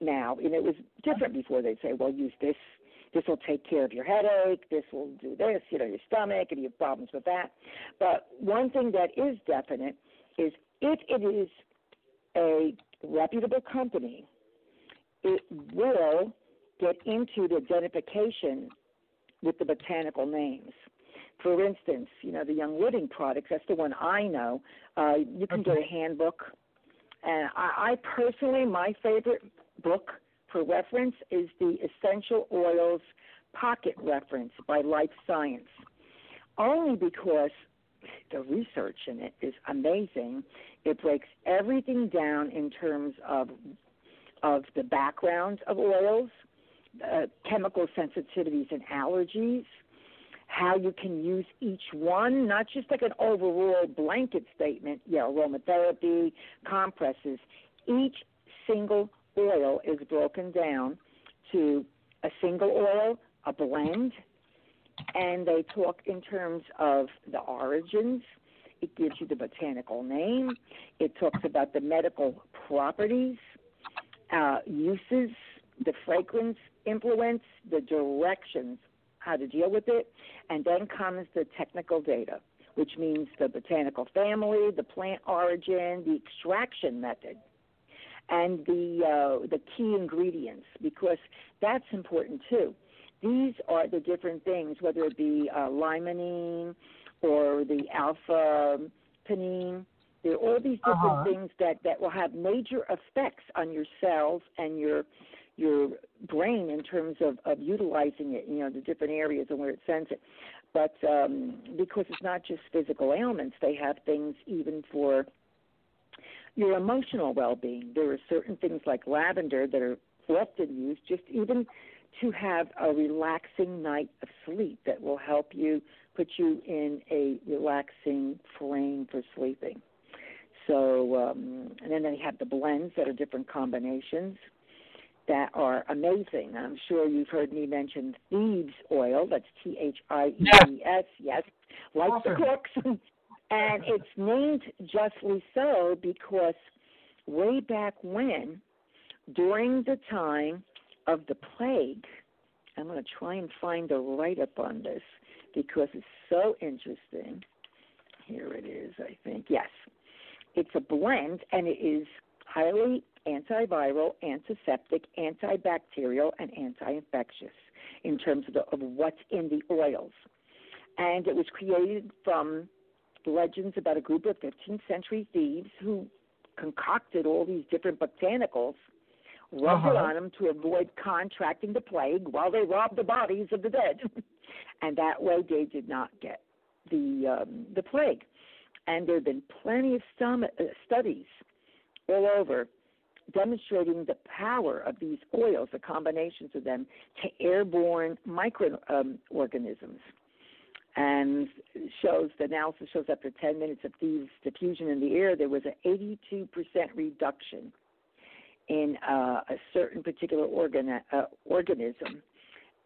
now. And it was different before. They'd say, well, use this. This will take care of your headache. This will do this, you know, your stomach, and you have problems with that. But one thing that is definite is if it is a reputable company, it will get into the identification with the botanical names. For instance, you know, the Young Living products, that's the one I know. Uh, you can get a handbook. And I, I personally, my favorite book for reference is the Essential Oils Pocket Reference by Life Science. Only because the research in it is amazing. It breaks everything down in terms of of the background of oils, uh, chemical sensitivities and allergies, how you can use each one, not just like an overall blanket statement, know, aromatherapy, compresses. Each single oil is broken down to a single oil, a blend, and they talk in terms of the origins. It gives you the botanical name. It talks about the medical properties, uh, uses, the fragrance influence, the directions, how to deal with it, and then comes the technical data, which means the botanical family, the plant origin, the extraction method, and the uh, the key ingredients, because that's important too. These are the different things, whether it be uh, limonene or the alpha pinene. There are all these different Uh-huh. things that, that will have major effects on your cells and your your brain in terms of, of utilizing it, you know, the different areas and where it sends it. But um, because it's not just physical ailments, they have things even for your emotional well being. There are certain things like lavender that are often used just even to have a relaxing night of sleep that will help you put you in a relaxing frame for sleeping. So, um, and then they have the blends that are different combinations that are amazing. I'm sure you've heard me mention thieves oil. That's T H I E E S. Yes, yes. like the Awesome. and it's named justly so because way back when, during the time of the plague I'm going to try and find a write up on this because it's so interesting. Here it is, I think. Yes. It's a blend and it is highly antiviral, antiseptic, antibacterial, and anti infectious in terms of, the, of what's in the oils. And it was created from legends about a group of 15th century thieves who concocted all these different botanicals, rubbed it Uh-huh. on them to avoid contracting the plague while they robbed the bodies of the dead. and that way they did not get the um, the plague. And there have been plenty of uh, studies all over demonstrating the power of these oils, the combinations of them, to airborne microorganisms. And shows the analysis shows after 10 minutes of these diffusion in the air, there was an 82% reduction in uh, a certain particular organ, uh, organism.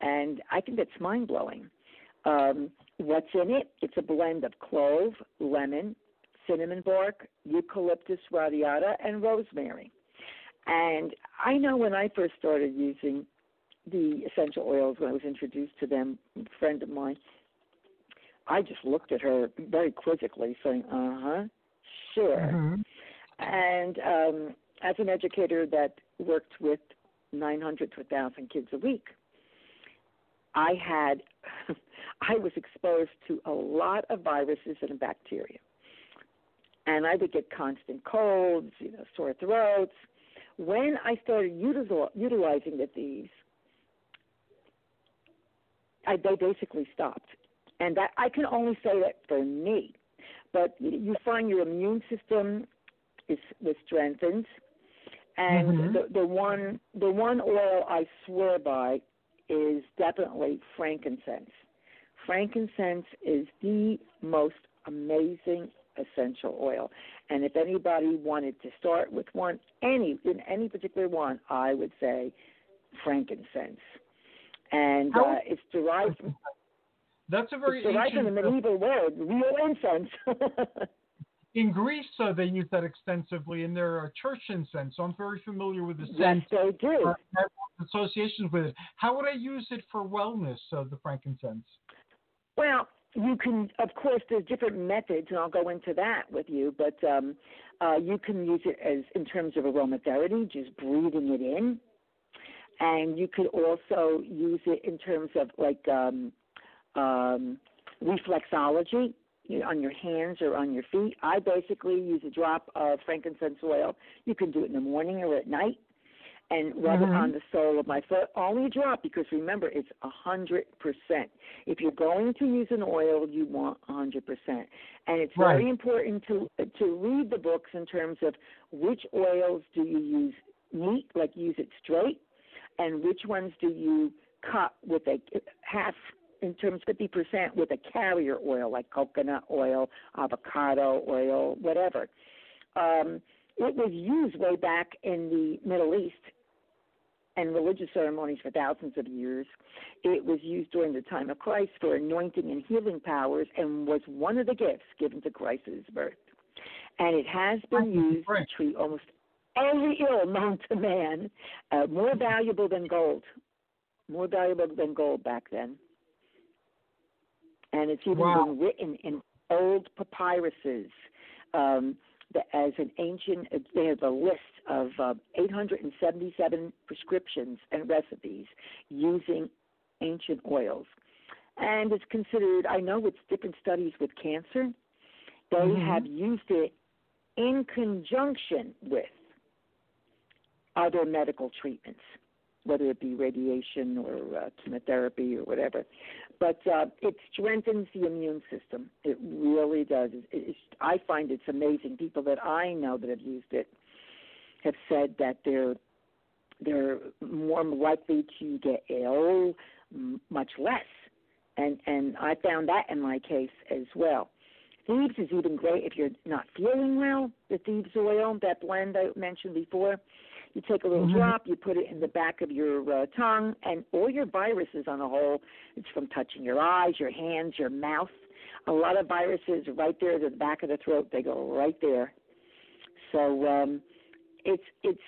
And I think that's mind blowing. Um, what's in it? It's a blend of clove, lemon, cinnamon bark, eucalyptus radiata, and rosemary. And I know when I first started using the essential oils, when I was introduced to them, a friend of mine, I just looked at her very quizzically, saying, "Uh huh, sure." Mhm. And um, as an educator that worked with 900 to 1,000 kids a week, I had I was exposed to a lot of viruses and bacteria, and I would get constant colds, you know, sore throats. When I started util- utilizing the thieves, I, they basically stopped, and that I can only say that for me. But you- find your immune system is was strengthened, and Mhm. the the one the one oil I swear by is definitely frankincense. Frankincense is the most amazing essential oil, and if anybody wanted to start with one, any in any particular one, I would say frankincense. And uh, it's derived from, That's a very it's derived from the ancient. uh, medieval word, real incense. in Greece, uh, they use that extensively in their uh, church incense. So I'm very familiar with the yes, scent they do. uh, associations with it. How would I use it for wellness? Uh, the frankincense. Well, you can, of course, there's different methods, and I'll go into that with you. But um, uh, you can use it as in terms of aromatherapy, just breathing it in, and you could also use it in terms of like um, um, reflexology you on your hands or on your feet. I basically use a drop of frankincense oil. You can do it in the morning or at night and rub it Mhm. on the sole of my foot. Only a drop because remember it's a hundred percent. If you're going to use an oil, you want a hundred percent, and it's very important to to read the books in terms of which oils do you use neat, like use it straight, and which ones do you cut with a half in terms of fifty percent with a carrier oil like coconut oil, avocado oil, whatever. Um, it was used way back in the Middle East and religious ceremonies for thousands of years. It was used during the time of Christ for anointing and healing powers and was one of the gifts given to Christ at his birth. And it has been used to treat almost every ill known to man, uh, more valuable than gold. More valuable than gold back then. And it's even Wow. been written in old papyruses. Um, the, as an ancient, uh, they have a list of uh, 877 prescriptions and recipes using ancient oils. And it's considered, I know it's different studies with cancer, they Mhm. have used it in conjunction with other medical treatments, whether it be radiation or uh, chemotherapy or whatever. But uh, it strengthens the immune system. It really does. It, it's, I find it's amazing. People that I know that have used it have said that they're they're more likely to get ill, much less, and and I found that in my case as well. Thieves is even great if you're not feeling well. The thieves oil, that blend I mentioned before, you take a little Mhm. drop, you put it in the back of your uh, tongue, and all your viruses on the whole. It's from touching your eyes, your hands, your mouth. A lot of viruses right there at the back of the throat. They go right there. So um, it's it's.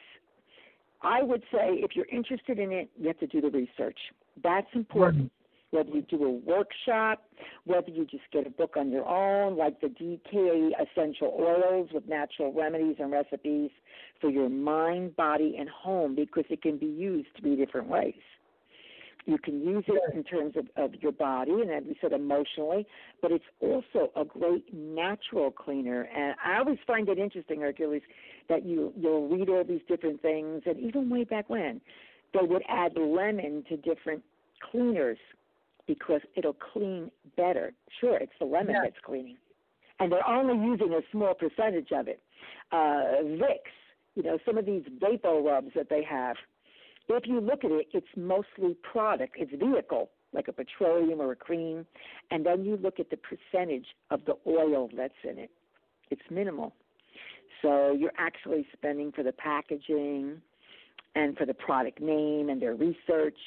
I would say if you're interested in it, you have to do the research. That's important. Whether you do a workshop, whether you just get a book on your own, like the DK essential oils with natural remedies and recipes for your mind, body, and home, because it can be used three different ways. You can use it in terms of, of your body and, as we said, emotionally, but it's also a great natural cleaner. And I always find it interesting, Hercules, that you you'll read all these different things, and even way back when, they would add lemon to different cleaners because it'll clean better. Sure, it's the lemon Yeah. that's cleaning, and they're only using a small percentage of it. Uh, Vicks, you know, some of these vapor rubs that they have. If you look at it, it's mostly product. It's vehicle, like a petroleum or a cream, and then you look at the percentage of the oil that's in it. It's minimal. So you're actually spending for the packaging and for the product name and their research,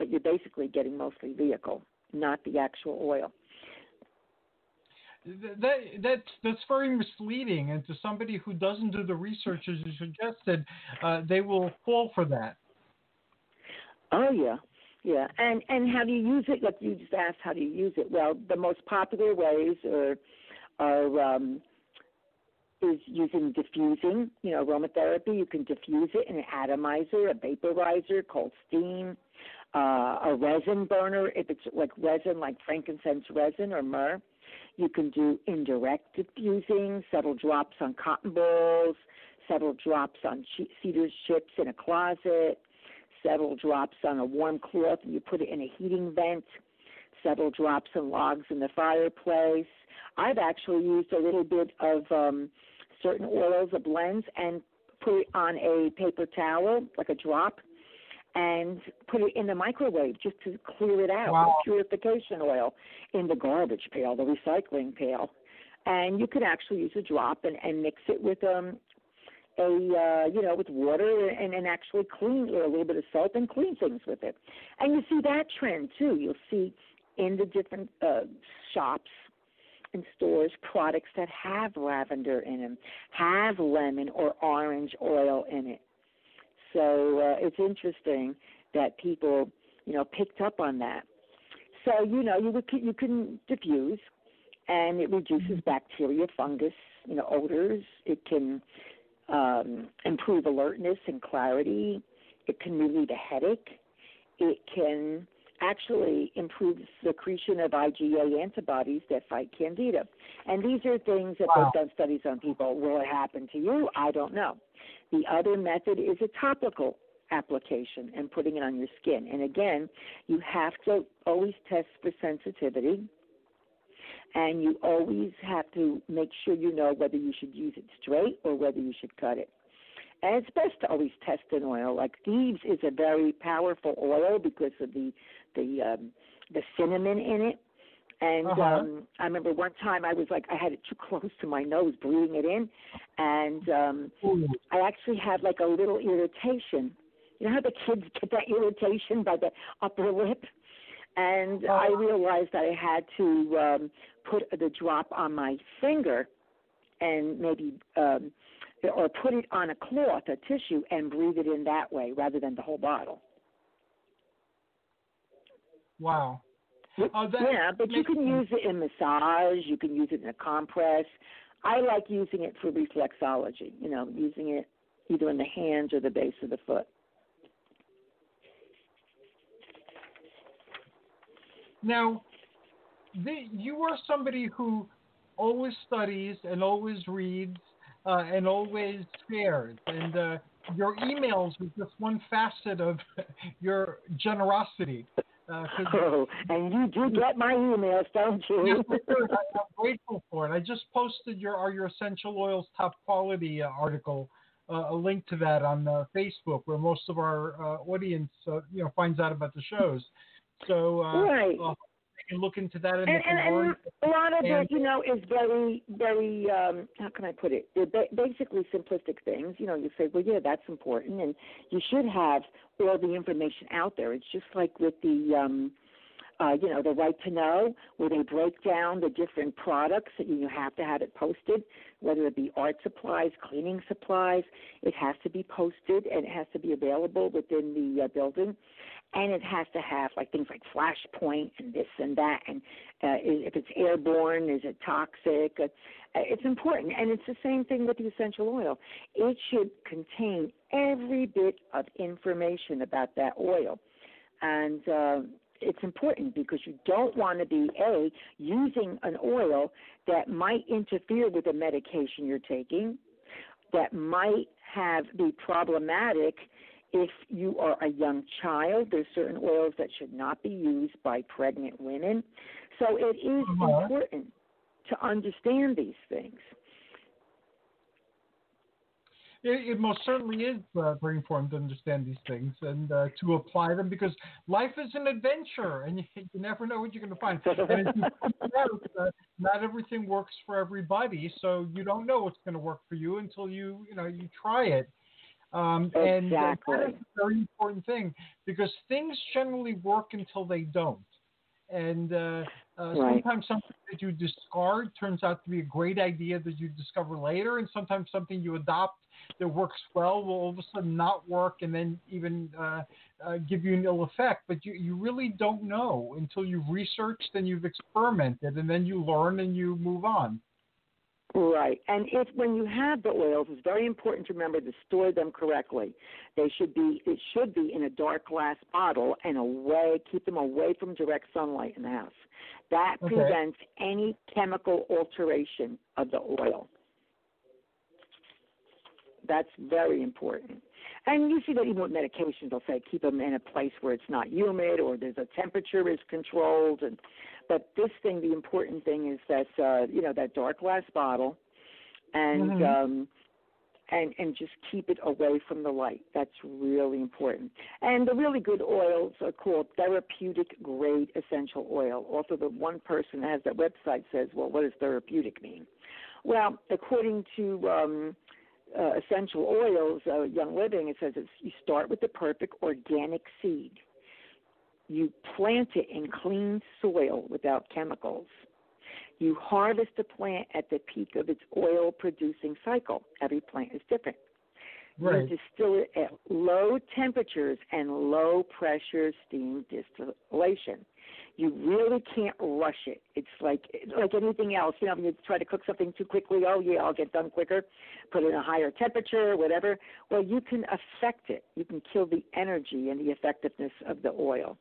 but you're basically getting mostly vehicle, not the actual oil. Th- That that's that's very misleading, and to somebody who doesn't do the research as you suggested, uh, they will fall for that. Oh yeah, yeah. And and how do you use it? Like you just asked, how do you use it? Well, the most popular ways are are um, is using diffusing. You know, aromatherapy. You can diffuse it in an atomizer, a vaporizer, cold steam, uh, a resin burner. If it's like resin, like frankincense resin or myrrh. You can do indirect diffusing, several drops on cotton balls, several drops on cedar chips in a closet, several drops on a warm cloth and you put it in a heating vent, several drops on logs in the fireplace. I've actually used a little bit of um, certain oils, a blends, and put it on a paper towel, like a drop, and put it in the microwave just to clear it out. Wow. Purification oil in the garbage pail, the recycling pail. And you could actually use a drop and, and mix it with um a uh, you know with water and, and actually clean or a little bit of salt and clean things with it. And you see that trend too. You'll see in the different uh, shops and stores products that have lavender in them, have lemon or orange oil in it. So uh, it's interesting that people you know picked up on that. So you know you would, you can diffuse, and it reduces bacteria, fungus, you know odors. It can um, improve alertness and clarity. It can relieve a headache. It can actually improve secretion of IgA antibodies that fight candida. And these are things that Wow. they've done studies on people. Will it happen to you? I don't know. The other method is a topical application and putting it on your skin. And again, you have to always test for sensitivity and you always have to make sure you know whether you should use it straight or whether you should cut it. And it's best to always test an oil. Like thieves is a very powerful oil because of the the um, the cinnamon in it. And Uh-huh. um I remember one time I was like I had it too close to my nose, breathing it in, and um Ooh. I actually had like a little irritation. You know how the kids get that irritation by the upper lip? And I Oh. realized that I had to um, put the drop on my finger and maybe, um, or put it on a cloth, a tissue, and breathe it in that way rather than the whole bottle. Wow. That yeah, but you can use it in massage. You can use it in a compress. I like using it for reflexology. You know, using it either in the hands or the base of the foot. Now, the, you are somebody who always studies and always reads uh, and always shares, and uh, your emails are just one facet of your generosity. Uh, Oh, and you do get my emails, don't you? I- I'm grateful for it. I just posted your are your essential oils top quality uh, article, uh, a link to that on uh, Facebook, where most of our uh, audience, uh, you know, finds out about the shows. So uh, Right. Can look into that and, and, and, and a lot of And- it, you know, is very, very. um How can I put it? They're ba- basically simplistic things. You know, you say, well, yeah, that's important, and you should have all the information out there. It's just like with the. um uh, you know, the right to know, where they break down the different products that you have to have it posted, whether it be art supplies, cleaning supplies. It has to be posted and it has to be available within the uh, building. And it has to have like things like flashpoint and this and that and uh, if it's airborne is it toxic? Uh, it's important and it's the same thing with the essential oil. It should contain every bit of information about that oil. And uh, it's important because you don't want to be a using an oil that might interfere with the medication you're taking that might have be problematic if you are a young child, there's certain oils that should not be used by pregnant women. So it is uh-huh. important to understand these things. It, it most certainly is uh, very important to understand these things and uh, to apply them because life is an adventure and you, you never know what you're going to find. And out, uh, not everything works for everybody, so you don't know what's going to work for you until you you know you try it. Um, and that is a very important thing because things generally work until they don't. And uh, uh, right. sometimes something that you discard turns out to be a great idea that you discover later, and sometimes something you adopt that works well will all of a sudden not work and then even uh, uh, give you an ill effect. But you, you really don't know until you've researched and you've experimented, and then you learn and you move on. Right. And if when you have the oils, it's very important to remember to store them correctly. They should be it should be in a dark glass bottle and away keep them away from direct sunlight in the house. That okay. prevents any chemical alteration of the oil. That's very important. And you see that even with medications, they'll say keep them in a place where it's not humid or there's a temperature is controlled. And but this thing, the important thing is that uh, you know that dark glass bottle, and mm-hmm. um, and and just keep it away from the light. That's really important. And the really good oils are called therapeutic grade essential oil. Also, the one person that has that website says, well, what does therapeutic mean? Well, according to um, uh, essential oils, uh, Young Living, it says it's, you start with the perfect organic seed. You plant it in clean soil without chemicals. You harvest the plant at the peak of its oil producing cycle. Every plant is different. Right. You distill it at low temperatures and low pressure steam distillation you really can't rush it. It's like like anything else. You know, when you try to cook something too quickly, oh yeah, I'll get done quicker. Put in a higher temperature, whatever. Well, you can affect it. You can kill the energy and the effectiveness of the oil.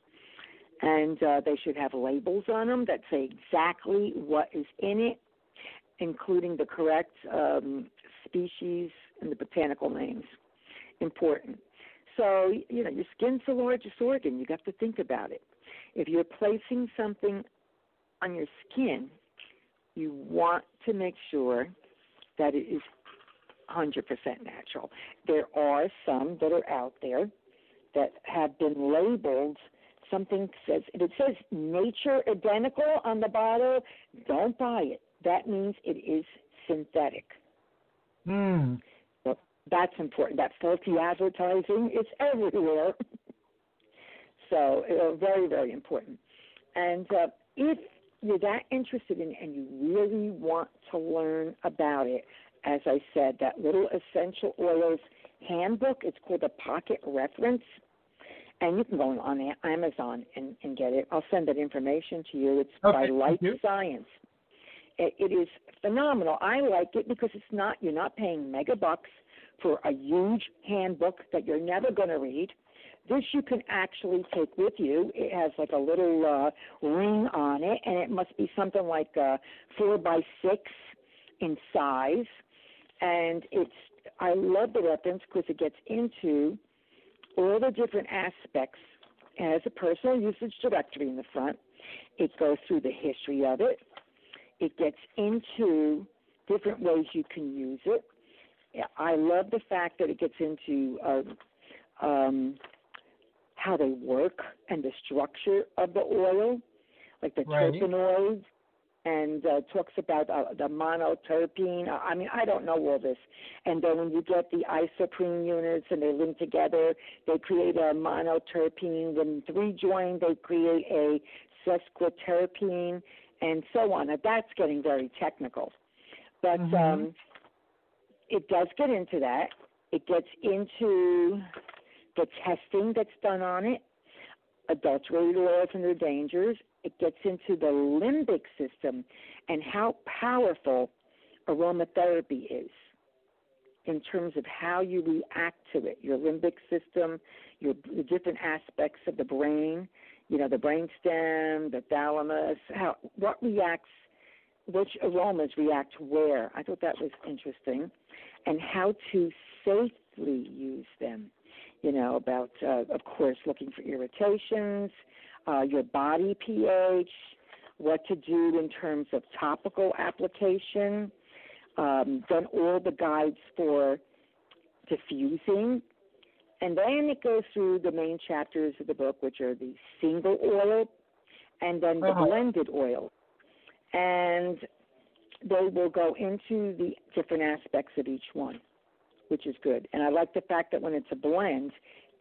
And uh, they should have labels on them that say exactly what is in it, including the correct um, species and the botanical names. Important. So, you know, your skin's the largest organ. You got to think about it. If you're placing something on your skin, you want to make sure that it is 100% natural. There are some that are out there that have been labeled something says if it says nature identical on the bottle, don't buy it. That means it is synthetic. Hmm. So that's important. That faulty advertising is everywhere. So, uh, very, very important. And uh, if you're that interested in and you really want to learn about it, as I said, that little essential oils handbook, it's called a pocket reference. And you can go on Amazon and, and get it. I'll send that information to you. It's okay, by Life. Science. It, it is phenomenal. I like it because it's not you're not paying mega bucks for a huge handbook that you're never going to read. This you can actually take with you. It has like a little uh, ring on it, and it must be something like uh, four by six in size. And it's I love the reference because it gets into all the different aspects. It has a personal usage directory in the front. It goes through the history of it. It gets into different ways you can use it. I love the fact that it gets into uh, um, how they work and the structure of the oil, like the right. terpenoids, and uh, talks about uh, the monoterpene. I mean, I don't know all this. And then when you get the isoprene units and they link together, they create a monoterpene. When three join, they create a sesquiterpene, and so on. Now, that's getting very technical. But mm-hmm. um, it does get into that. It gets into the testing that's done on it. adulterated oils and their dangers. It gets into the limbic system and how powerful aromatherapy is in terms of how you react to it, your limbic system, your the different aspects of the brain, you know, the brainstem, the thalamus, how what reacts, which aromas react where. I thought that was interesting, and how to safely use them. You know, about uh, of course looking for irritations, uh, your body pH, what to do in terms of topical application um, done all the guides for diffusing. And then it goes through the main chapters of the book, which are the single oil and then the Uh-huh. blended oil. And they will go into the different aspects of each one, which is good. And I like the fact that when it's a blend,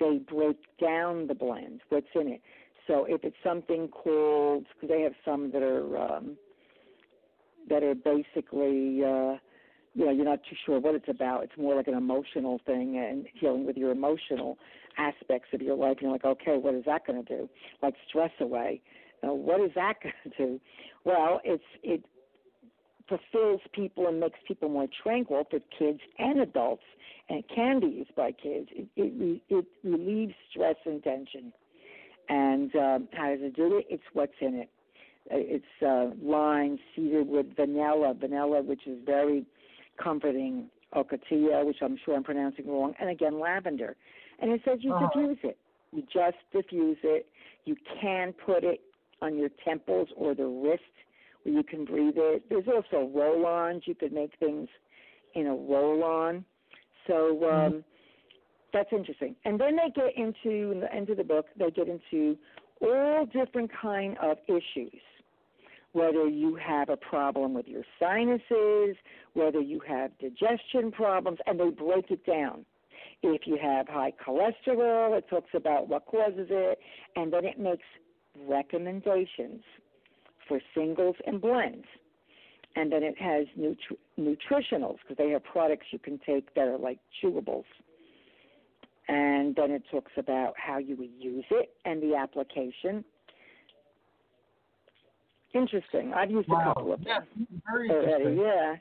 they break down the blend, what's in it. So if it's something called, because they have some that are um, that are basically, uh, you know, you're not too sure what it's about. It's more like an emotional thing and dealing with your emotional aspects of your life. You're like, okay, what is that going to do? Like stress away. Uh, what is that going to do? Well, it's it fulfills people and makes people more tranquil for kids and adults, and it can be used by kids. It it, it relieves stress and tension. And um, how does it do it? It's what's in it. Uh, It's uh, lime, cedarwood, vanilla, vanilla, which is very comforting, ocotillo, which I'm sure I'm pronouncing wrong, and again lavender. And it says you Uh-huh. diffuse it. You just diffuse it. You can put it on your temples or the wrist you can breathe it. There's also roll-ons. You could make things in a roll-on. So um, that's interesting. And then they get into in the end of the book. They get into all different kind of issues. Whether you have a problem with your sinuses, whether you have digestion problems, and they break it down. If you have high cholesterol, it talks about what causes it, and then it makes recommendations for singles and blends. And then it has nutri- nutritionals because they have products you can take that are like chewables. And then it talks about how you would use it and the application. Interesting. I've used a couple of Yeah, them very already. Yeah.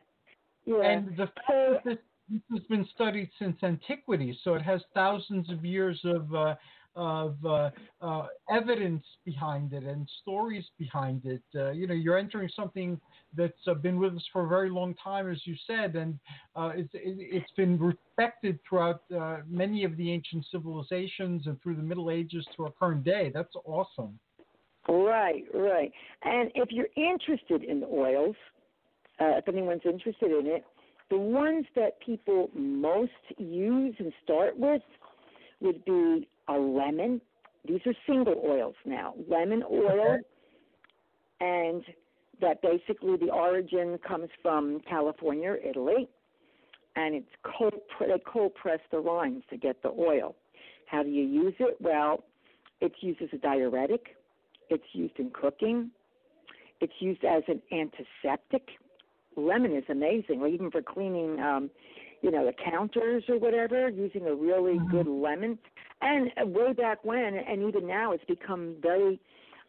Yeah. And the fact that this, this has been studied since antiquity, so it has thousands of years of uh, of uh, uh, evidence behind it and stories behind it. Uh, you know, you're entering something that's uh, been with us for a very long time, as you said, and uh, it's, it, it's been respected throughout uh, many of the ancient civilizations and through the Middle Ages to our current day. That's awesome. Right, right. And if you're interested in oils, if anyone's interested in it, the ones that people most use and start with would be a lemon. These are single oils now. Lemon oil, and that basically the origin comes from California, or Italy, and it's cold. They cold press the rinds to get the oil. How do you use it? Well, it's used as a diuretic. It's used in cooking. It's used as an antiseptic. Lemon is amazing, or even for cleaning, um, you know, the counters or whatever, using a really good lemon. And uh, way back when, and even now, it's become very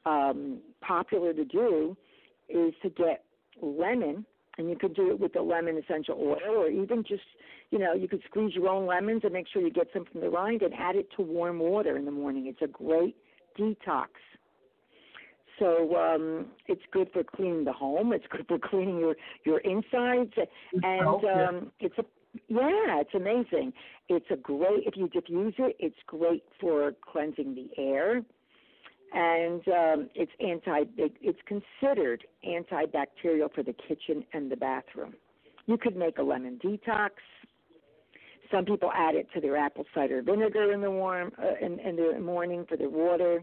um, popular to do, is to get lemon, and you could do it with the lemon essential oil, or even just, you know, you could squeeze your own lemons and make sure you get some from the rind and add it to warm water in the morning. It's a great detox. So um, it's good for cleaning the home. It's good for cleaning your your insides, and um, it's a yeah, it's amazing. It's a great if you diffuse it. It's great for cleansing the air, and um, it's anti. It's considered antibacterial for the kitchen and the bathroom. You could make a lemon detox. Some people add it to their apple cider vinegar in the warm uh, in, in the morning for their water.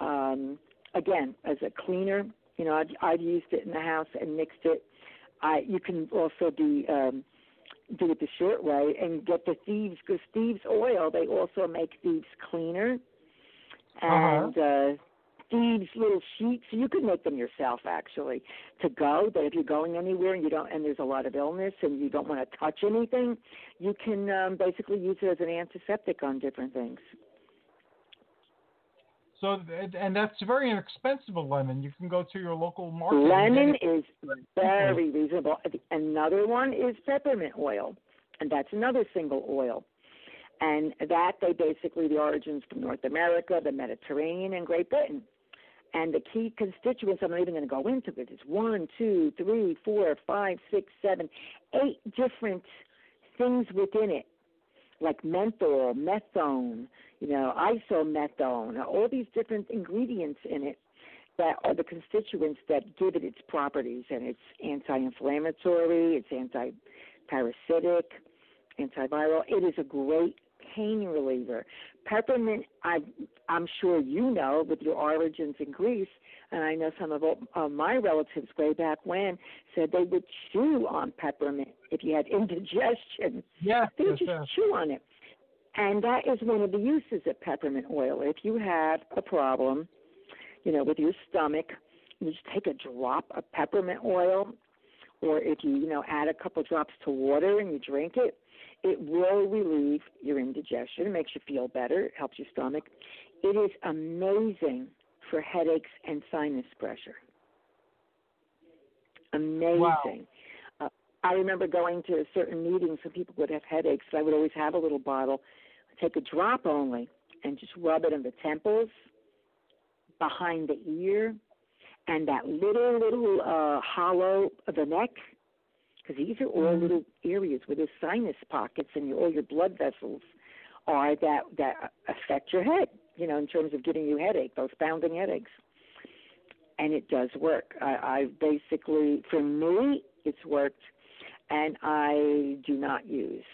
Um, again, as a cleaner, you know, I've, I've used it in the house and mixed it. I you can also be um, do it the short way and get the thieves because thieves oil they also make thieves cleaner. And uh thieves little sheets you could make them yourself actually to go. That if you're going anywhere and you don't and there's a lot of illness and you don't want to touch anything you can um basically use it as an antiseptic on different things So, and that's very inexpensive. A lemon, you can go to your local market. Lemon is very reasonable. Another one is peppermint oil, and that's another single oil. And that they basically the origins from North America, the Mediterranean, and Great Britain. And the key constituents, I'm not even going to go into but it, is one, two, three, four, five, six, seven, eight different things within it, like menthol, menthone, you know, isomenthone, all these different ingredients in it that are the constituents that give it its properties. And it's anti-inflammatory, it's anti-parasitic, antiviral. It is a great pain reliever. Peppermint, I, I'm sure you know, with your origins in Greece, and I know some of uh, my relatives way back when said they would chew on peppermint if you had indigestion. Yeah, They would yes, just yes. chew on it. And that is one of the uses of peppermint oil. If you have a problem, you know, with your stomach, you just take a drop of peppermint oil, or if you, you know, add a couple drops to water and you drink it, it will relieve your indigestion. It makes you feel better. It helps your stomach. It is amazing for headaches and sinus pressure. Amazing. Uh, I remember going to certain meetings when people would have headaches. I would always have a little bottle, take a drop only, and just rub it in the temples, behind the ear, and that little little uh, hollow of the neck because these are all little areas where the sinus pockets and your, all your blood vessels are that that affect your head. You know, in terms of giving you headache, those pounding headaches, and it does work. I, I basically, for me, it's worked, and I do not use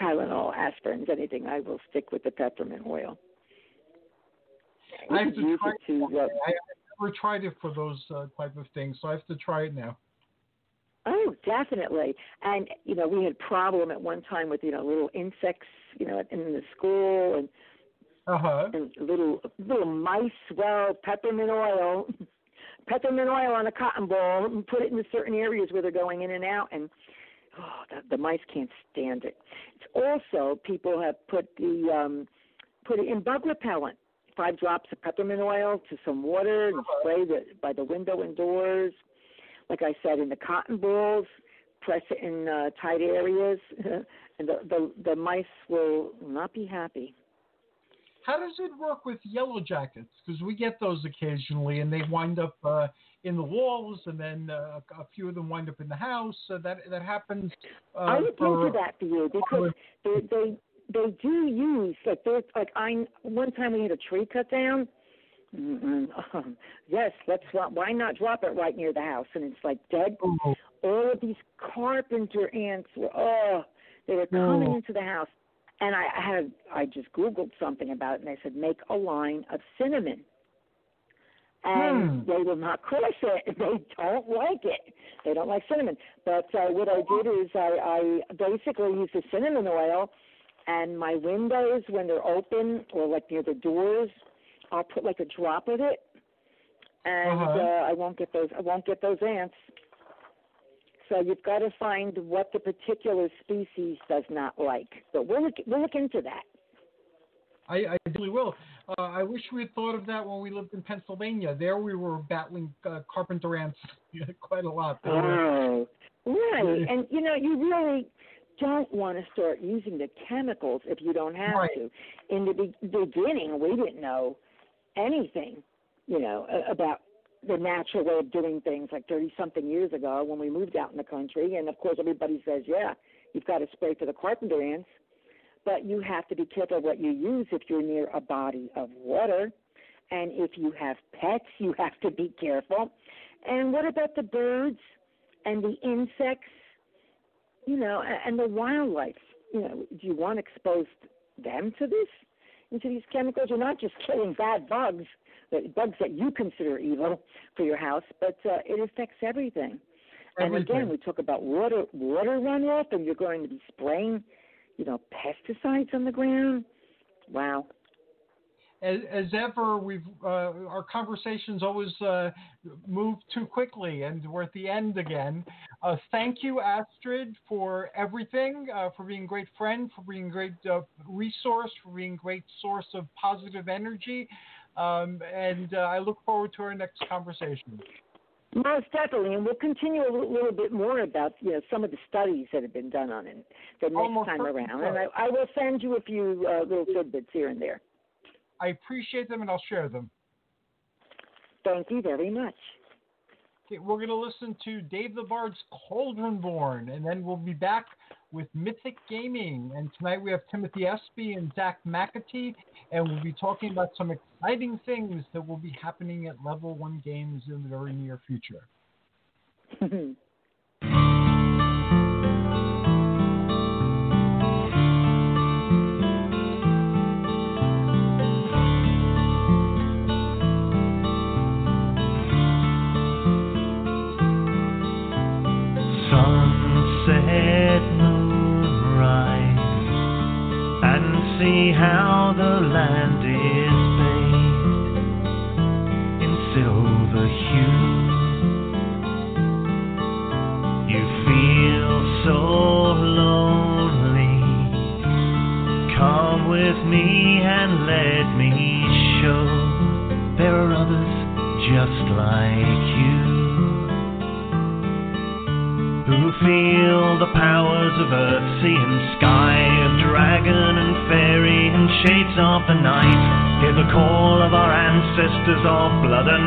Tylenol, aspirins, anything. I will stick with the peppermint oil. I have to try. it to, uh, I, I've never tried it for those uh, type of things, so I have to try it now. Oh, definitely. And you know, we had problem at one time with you know little insects, you know, in the school and Uh huh. and little little mice. Well, peppermint oil, peppermint oil on a cotton ball, and put it in certain areas where they're going in and out, and oh, the, the mice can't stand it. It's also people have put the um, put it in bug repellent. Five drops of peppermint oil to some water and spray the by the window indoors like I said, in the cotton balls, press it in uh, tight areas, and the, the the mice will not be happy. How does it work with yellow jackets? Because we get those occasionally, and they wind up uh, in the walls, and then uh, a few of them wind up in the house. So that that happens. Uh, I would for, into that for you because they they they do use like there's like I one time we had a tree cut down. Um, yes, let's why not drop it right near the house and it's like dead. Oh, All of these carpenter ants were oh they were coming Oh. into the house, and I had I just googled something about it and they said make a line of cinnamon. And Hmm. they will not cross it. They don't like it. They don't like cinnamon. But uh, what I did is I, I basically used the cinnamon oil, and my windows when they're open or like near the doors, I'll put like a drop of it, and Uh-huh. uh, I won't get those. I won't get those ants. So you've got to find what the particular species does not like. But we'll look, we'll look into that. I, I definitely will. Uh, I wish we had thought of that when we lived in Pennsylvania. There we were battling uh, carpenter ants quite a lot. Oh, right. And you know, you really don't want to start using the chemicals if you don't have Right. to. In the be- beginning, we didn't know anything, you know, about the natural way of doing things like 30 something years ago when we moved out in the country. And of course, everybody says, yeah, you've got to spray for the carpenter ants. But you have to be careful what you use if you're near a body of water. And if you have pets, you have to be careful. And what about the birds and the insects? You know, and the wildlife. You know, do you want to expose them to this, into these chemicals? You're not just killing bad bugs, the bugs that you consider evil for your house, but uh, it affects everything. And again, we talk about water water runoff, and you're going to be spraying, you know, pesticides on the ground. Wow. As, as ever, we've uh, our conversations always uh, move too quickly, and we're at the end again. Uh, thank you, Astrid, for everything, uh, for being a great friend, for being a great uh, resource, for being a great source of positive energy, um, and uh, I look forward to our next conversation. Most definitely, and we'll continue a little, little bit more about you know some of the studies that have been done on it the next Almost time around, and I, I will send you a few uh, little tidbits here and there. I appreciate them, and I'll share them. Thank you very much. Okay, we're going to listen to Dave the Bard's Cauldron Born, and then we'll be back with Mythic Gaming. And tonight we have Timothy Espy and Zack McAtee, and we'll be talking about some exciting things that will be happening at Level 1 Games in the very near future. of blood and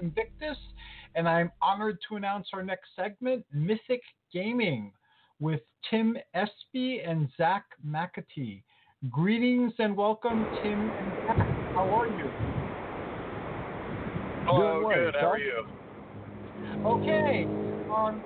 Invictus, and I'm honored to announce our next segment, Mythic Gaming, with Tim Espy and Zack McAtee. Greetings and welcome, Tim and Zack. How are you? Hello, well, good. How are you? Okay. Um,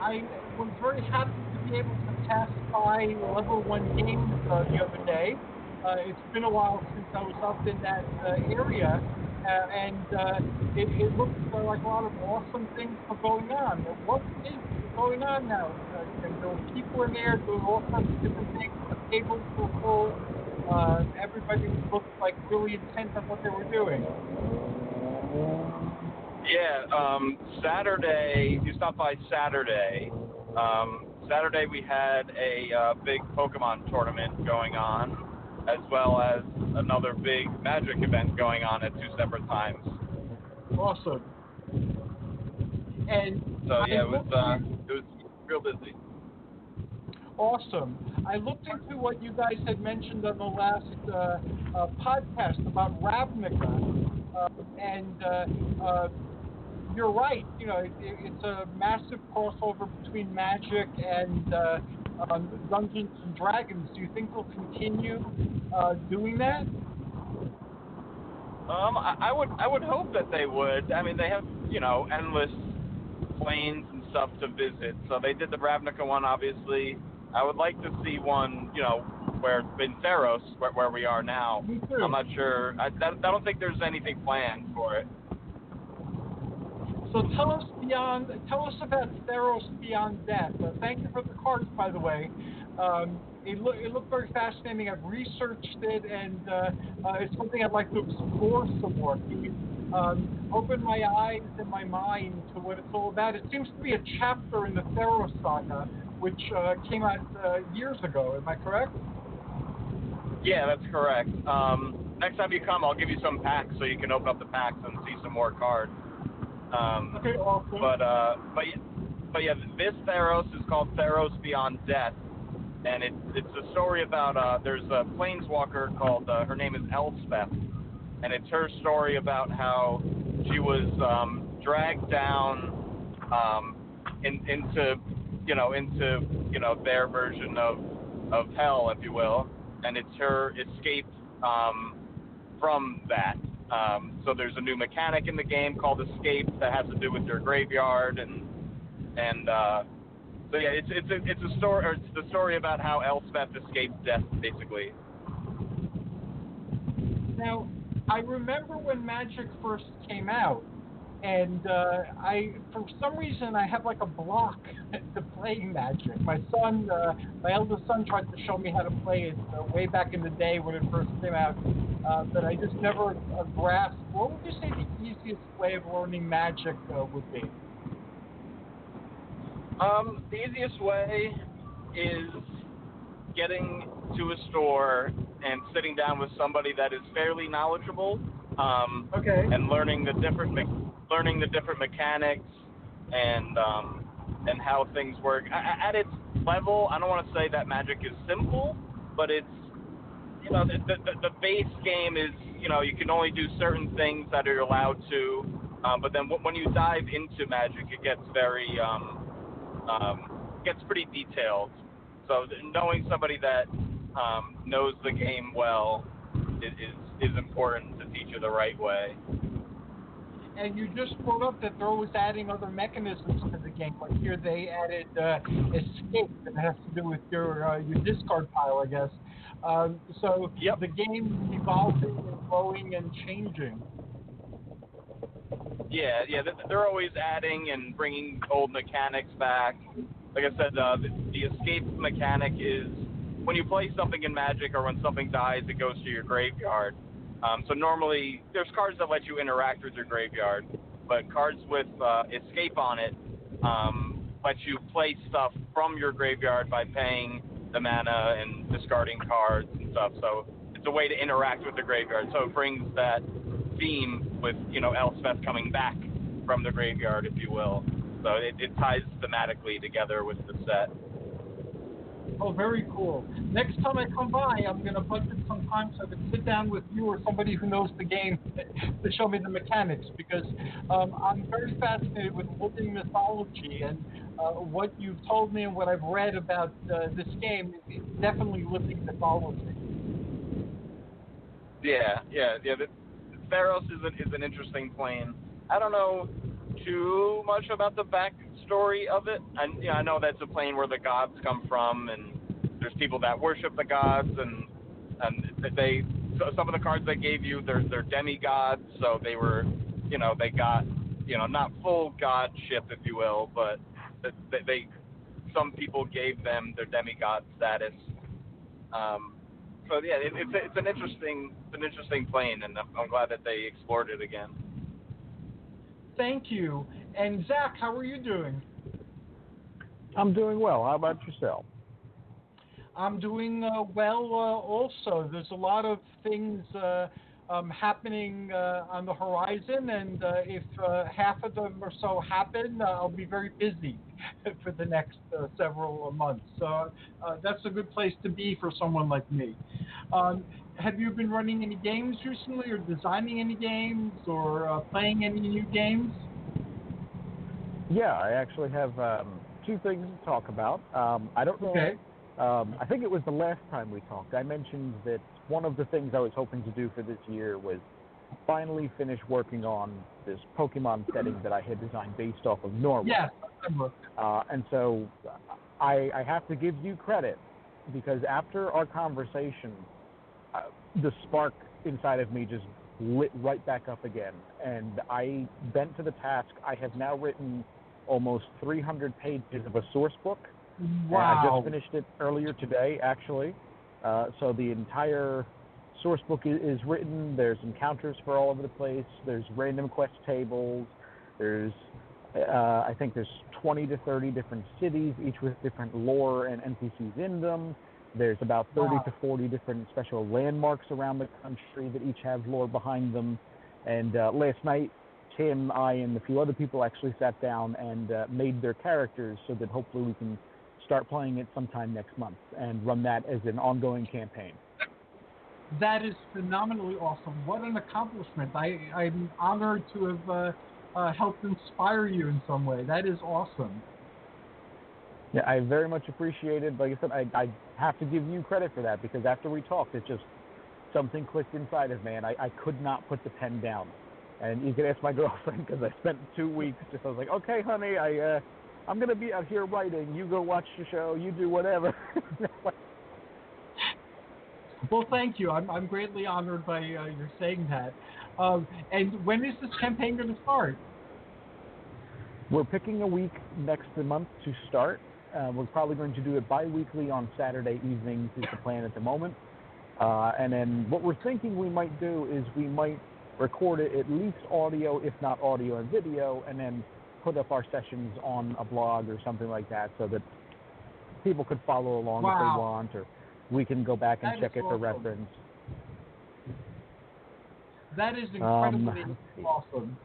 I was very happy to be able to pass by level one games uh, the other day. Uh, it's been a while since I was up in that uh, area, uh, and uh, it, it looks uh, like a lot of awesome things are going on. What is going on now? Uh, and there were people in there doing all kinds of different things. The tables were full. Uh, everybody looked like really intent on what they were doing. Yeah, um, Saturday, you stopped by Saturday. Um, Saturday we had a uh, big Pokemon tournament going on, as well as another big Magic event going on at two separate times. Awesome. And So yeah, I it was uh, it was real busy. Awesome. I looked into what you guys had mentioned on the last uh, uh, podcast about Ravnica, uh, and uh, uh, you're right. You know, it, it's a massive crossover between Magic and uh, um, Dungeons and Dragons. Do you think they'll continue uh, doing that? Um, I, I would I would hope that they would. I mean, they have you know endless planes and stuff to visit. So they did the Ravnica one, obviously. I would like to see one, you know, where in Theros, where, where we are now. I'm not sure. I, I don't think there's anything planned for it. So tell us beyond, tell us about Theros Beyond Death. Uh, thank you for the cards, by the way. Um, it, look, it looked very fascinating. I've researched it, and uh, uh, it's something I'd like to explore some more. You um, open my eyes and my mind to what it's all about? It seems to be a chapter in the Theros saga, which uh, came out uh, years ago. Am I correct? Yeah, that's correct. Um, next time you come, I'll give you some packs so you can open up the packs and see some more cards. Um, Okay, awesome. but uh, but but yeah, this Theros is called Theros Beyond Death, and it, it's a story about uh, there's a planeswalker called uh, her name is Elspeth, and it's her story about how she was um, dragged down um, in, into you know into you know their version of of hell, if you will, and it's her escape um, from that. Um, so there's a new mechanic in the game called Escape that has to do with your graveyard and and uh, so yeah, it's it's a it's a story or it's the story about how Elspeth escaped death, basically. Now, I remember when Magic first came out, and uh, I, for some reason, I have like a block to playing Magic. My son, uh, my eldest son, tried to show me how to play it uh, way back in the day when it first came out, uh, but I just never uh, grasped. What would you say the easiest way of learning Magic uh, would be? Um, the easiest way is getting to a store and sitting down with somebody that is fairly knowledgeable. Um, Okay. and learning the different me- learning the different mechanics and um, and how things work. A- At its level, I don't want to say that Magic is simple, but it's you know the, the the base game is you know you can only do certain things that are allowed to, um, but then wh- when you dive into Magic, it gets very um, um, gets pretty detailed. So knowing somebody that um, knows the game well is is important to teach you the right way. And you just brought up that they're always adding other mechanisms to the game. Like here, they added uh, escape that has to do with your uh, your discard pile, I guess. Um, so Yep. the game is evolving and growing and changing. Yeah, yeah, they're always adding and bringing old mechanics back. Like I said, uh, the, the escape mechanic is when you play something in Magic or when something dies, it goes to your graveyard. Um, so normally, there's cards that let you interact with your graveyard, but cards with uh, escape on it um, let you play stuff from your graveyard by paying the mana and discarding cards and stuff. So it's a way to interact with the graveyard. So it brings that theme with you know Elspeth coming back from the graveyard, if you will. So it, it ties thematically together with the set. Oh, very cool. Next time I come by, I'm going to budget some time so I can sit down with you or somebody who knows the game to show me the mechanics because um, I'm very fascinated with living mythology and uh, what you've told me and what I've read about uh, this game is definitely living mythology. Yeah, yeah, yeah. The, Theros is an, is an interesting plane. I don't know too much about the backstory of it. And yeah, I know that's a plane where the gods come from, and there's people that worship the gods, and and they so some of the cards they gave you, they're they're demigods, so they were, you know, they got, you know, not full godship, if you will, but they, they some people gave them their demigod status. Um, so yeah, it, it's it's an interesting it's an interesting plane, and I'm glad that they explored it again. Thank you. And Zack, how are you doing? I'm doing well. How about yourself? I'm doing uh, well uh, also. There's a lot of things uh, um, happening uh, on the horizon, and uh, if uh, half of them or so happen, uh, I'll be very busy for the next uh, several months. So uh, that's a good place to be for someone like me. Um, have you been running any games recently, or designing any games, or uh, playing any new games? Yeah, I actually have um, two things to talk about. Um, I don't know. Okay. Um, I think it was the last time we talked. I mentioned that one of the things I was hoping to do for this year was finally finish working on this Pokemon setting that I had designed based off of Norway. Remember. Uh, and so I, I have to give you credit because after our conversation, uh, the spark inside of me just lit right back up again. And I bent to the task. I have now written almost 300 pages of a source book. And I just finished it earlier today, actually. Uh, so the entire source book is, is written. There's encounters for all over the place. There's random quest tables. There's, uh, I think there's 20 to 30 different cities, each with different lore and NPCs in them. There's about 30 Wow. to 40 different special landmarks around the country that each have lore behind them. And uh, last night, Tim, I, and a few other people actually sat down and uh, made their characters so that hopefully we can start playing it sometime next month and run that as an ongoing campaign. That is phenomenally awesome. What an accomplishment. I, I'm honored to have uh, uh, helped inspire you in some way. That is awesome. Yeah, I very much appreciate it. Like I said, I, I have to give you credit for that because after we talked, it just something clicked inside of me, and I, I could not put the pen down. And you can ask my girlfriend because I spent two weeks just I was like, okay, honey, I uh, I'm gonna be out here writing. You go watch the show. You do whatever. Well, thank you. I'm, I'm greatly honored by uh, your saying that. Um, and when is this campaign going to start? We're picking a week next month to start. Uh, we're probably going to do it bi-weekly on Saturday evenings is the plan at the moment. Uh, and then what we're thinking we might do is we might record it at least audio, if not audio and video, and then put up our sessions on a blog or something like that so that people could follow along if they want, or we can go back and That check it for reference. That is Um, incredibly let's awesome.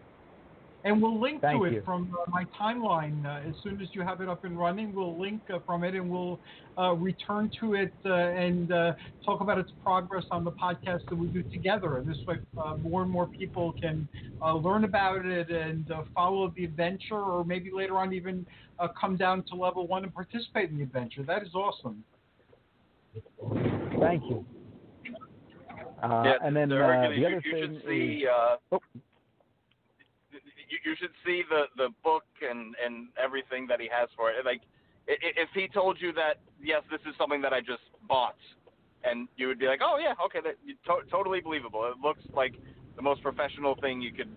And we'll link Thank to it you. from uh, my timeline. Uh, as soon as you have it up and running, we'll link uh, from it and we'll uh, return to it uh, and uh, talk about its progress on the podcast that we do together. And this way, uh, more and more people can uh, learn about it and uh, follow the adventure, or maybe later on even uh, come down to level one and participate in the adventure. That is awesome. Thank you. Uh, yeah, and then so uh, the you, other you thing should see. is, Uh, Oh. You, you should see the the book and and everything that he has for it. Like, i- i- if he told you that yes, this is something that I just bought, and you would be like, oh yeah, okay, that to- totally believable. It looks like the most professional thing you could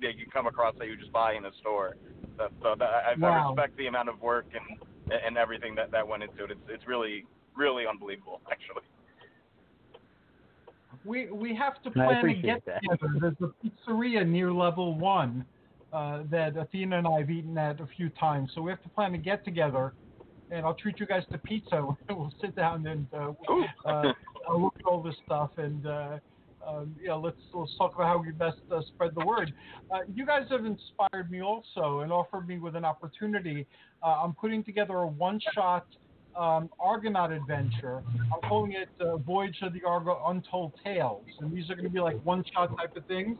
that you come across that you just buy in a store. So, so that, I, I respect the amount of work and and everything that that went into it. It's it's really really unbelievable, actually. We we have to plan a get that. together. There's a pizzeria near level one uh, that Athena and I have eaten at a few times. So we have to plan a get together, and I'll treat you guys to pizza. we'll sit down and uh, uh, I'll look at all this stuff and. Uh, um, know, let's let's talk about how we best uh, spread the word. Uh, you guys have inspired me also and offered me with an opportunity. Uh, I'm putting together a one-shot um, Argonaut adventure. I'm calling it uh, Voyage of the Argo Untold Tales, and these are going to be like one-shot type of things.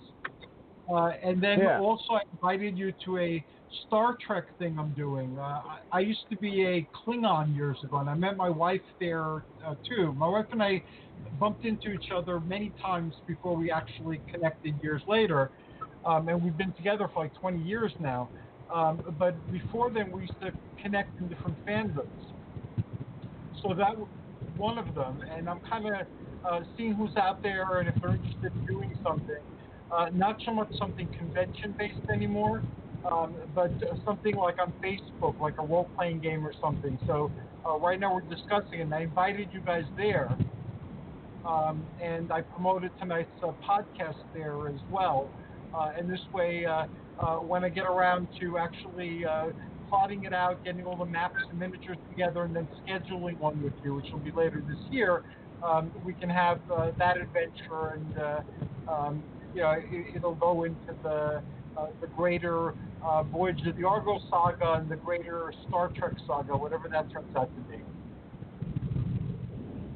Uh, and then Yeah. also, I invited you to a Star Trek thing I'm doing. Uh, I, I used to be a Klingon years ago, and I met my wife there uh, too. My wife and I bumped into each other many times before we actually connected years later, um, and we've been together for like 20 years now. Um, but before then, we used to connect in different fandoms. So that was one of them, and I'm kind of uh, seeing who's out there and if they're interested in doing something. Uh, not so much something convention based anymore, um, but uh, something like on Facebook, like a role playing game or something. So uh, right now we're discussing, it, and I invited you guys there, um, and I promoted tonight's uh, podcast there as well. Uh, and this way, uh, when I get around to actually plotting it out, getting all the maps and miniatures together, and then scheduling one with you, which will be later this year, um, we can have that adventure, and um, you know, it, it'll go into the uh, the greater uh, Voyage of the Argo saga and the greater Star Trek saga, whatever that turns out to be.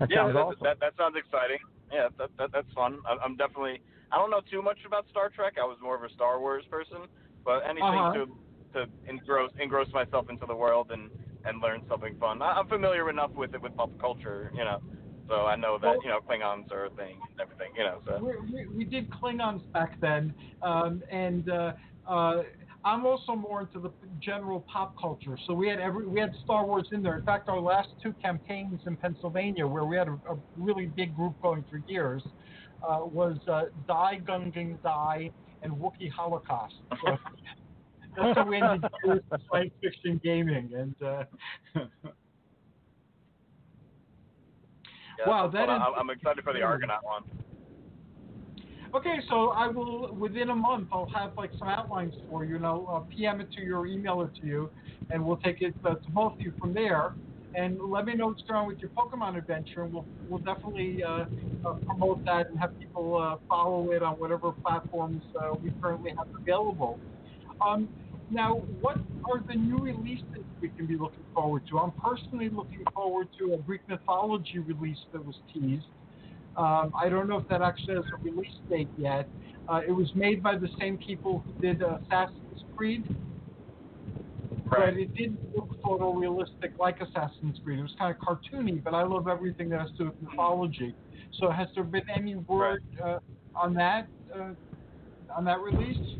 that yeah, sounds that, awesome. that that sounds exciting. Yeah, that, that that's fun. I, I'm definitely. I don't know too much about Star Trek. I was more of a Star Wars person, but anything Uh-huh. to to engross engross myself into the world and and learn something fun. I, I'm familiar enough with it with pop culture, you know. So I know that you know Klingons are a thing and everything, you know. So we, we, we did Klingons back then, um, and uh, uh, I'm also more into the general pop culture. So we had every we had Star Wars in there. In fact, our last two campaigns in Pennsylvania, where we had a, a really big group going for years, uh, was uh, Die Gungan Die and Wookiee Holocaust. So that's how we ended science fiction gaming. And uh, yeah, Wow, that I'm, I'm excited for the Argonaut one. Okay, so I will within a month I'll have like some outlines for you, and I'll uh, PM it to you or email it to you, and we'll take it uh, to both of you from there. and let me know what's going on with your Pokemon adventure, and we'll we'll definitely uh, uh, promote that and have people uh, follow it on whatever platforms uh, we currently have available. Um, now, what are the new releases we can be looking forward to? I'm personally looking forward to a Greek mythology release that was teased. Um, I don't know if that actually has a release date yet. Uh, it was made by the same people who did Assassin's Creed, Right. but it didn't look photorealistic like Assassin's Creed. It was kind of cartoony, but I love everything that has to do with mythology. So, has there been any word uh, on that uh, on that release?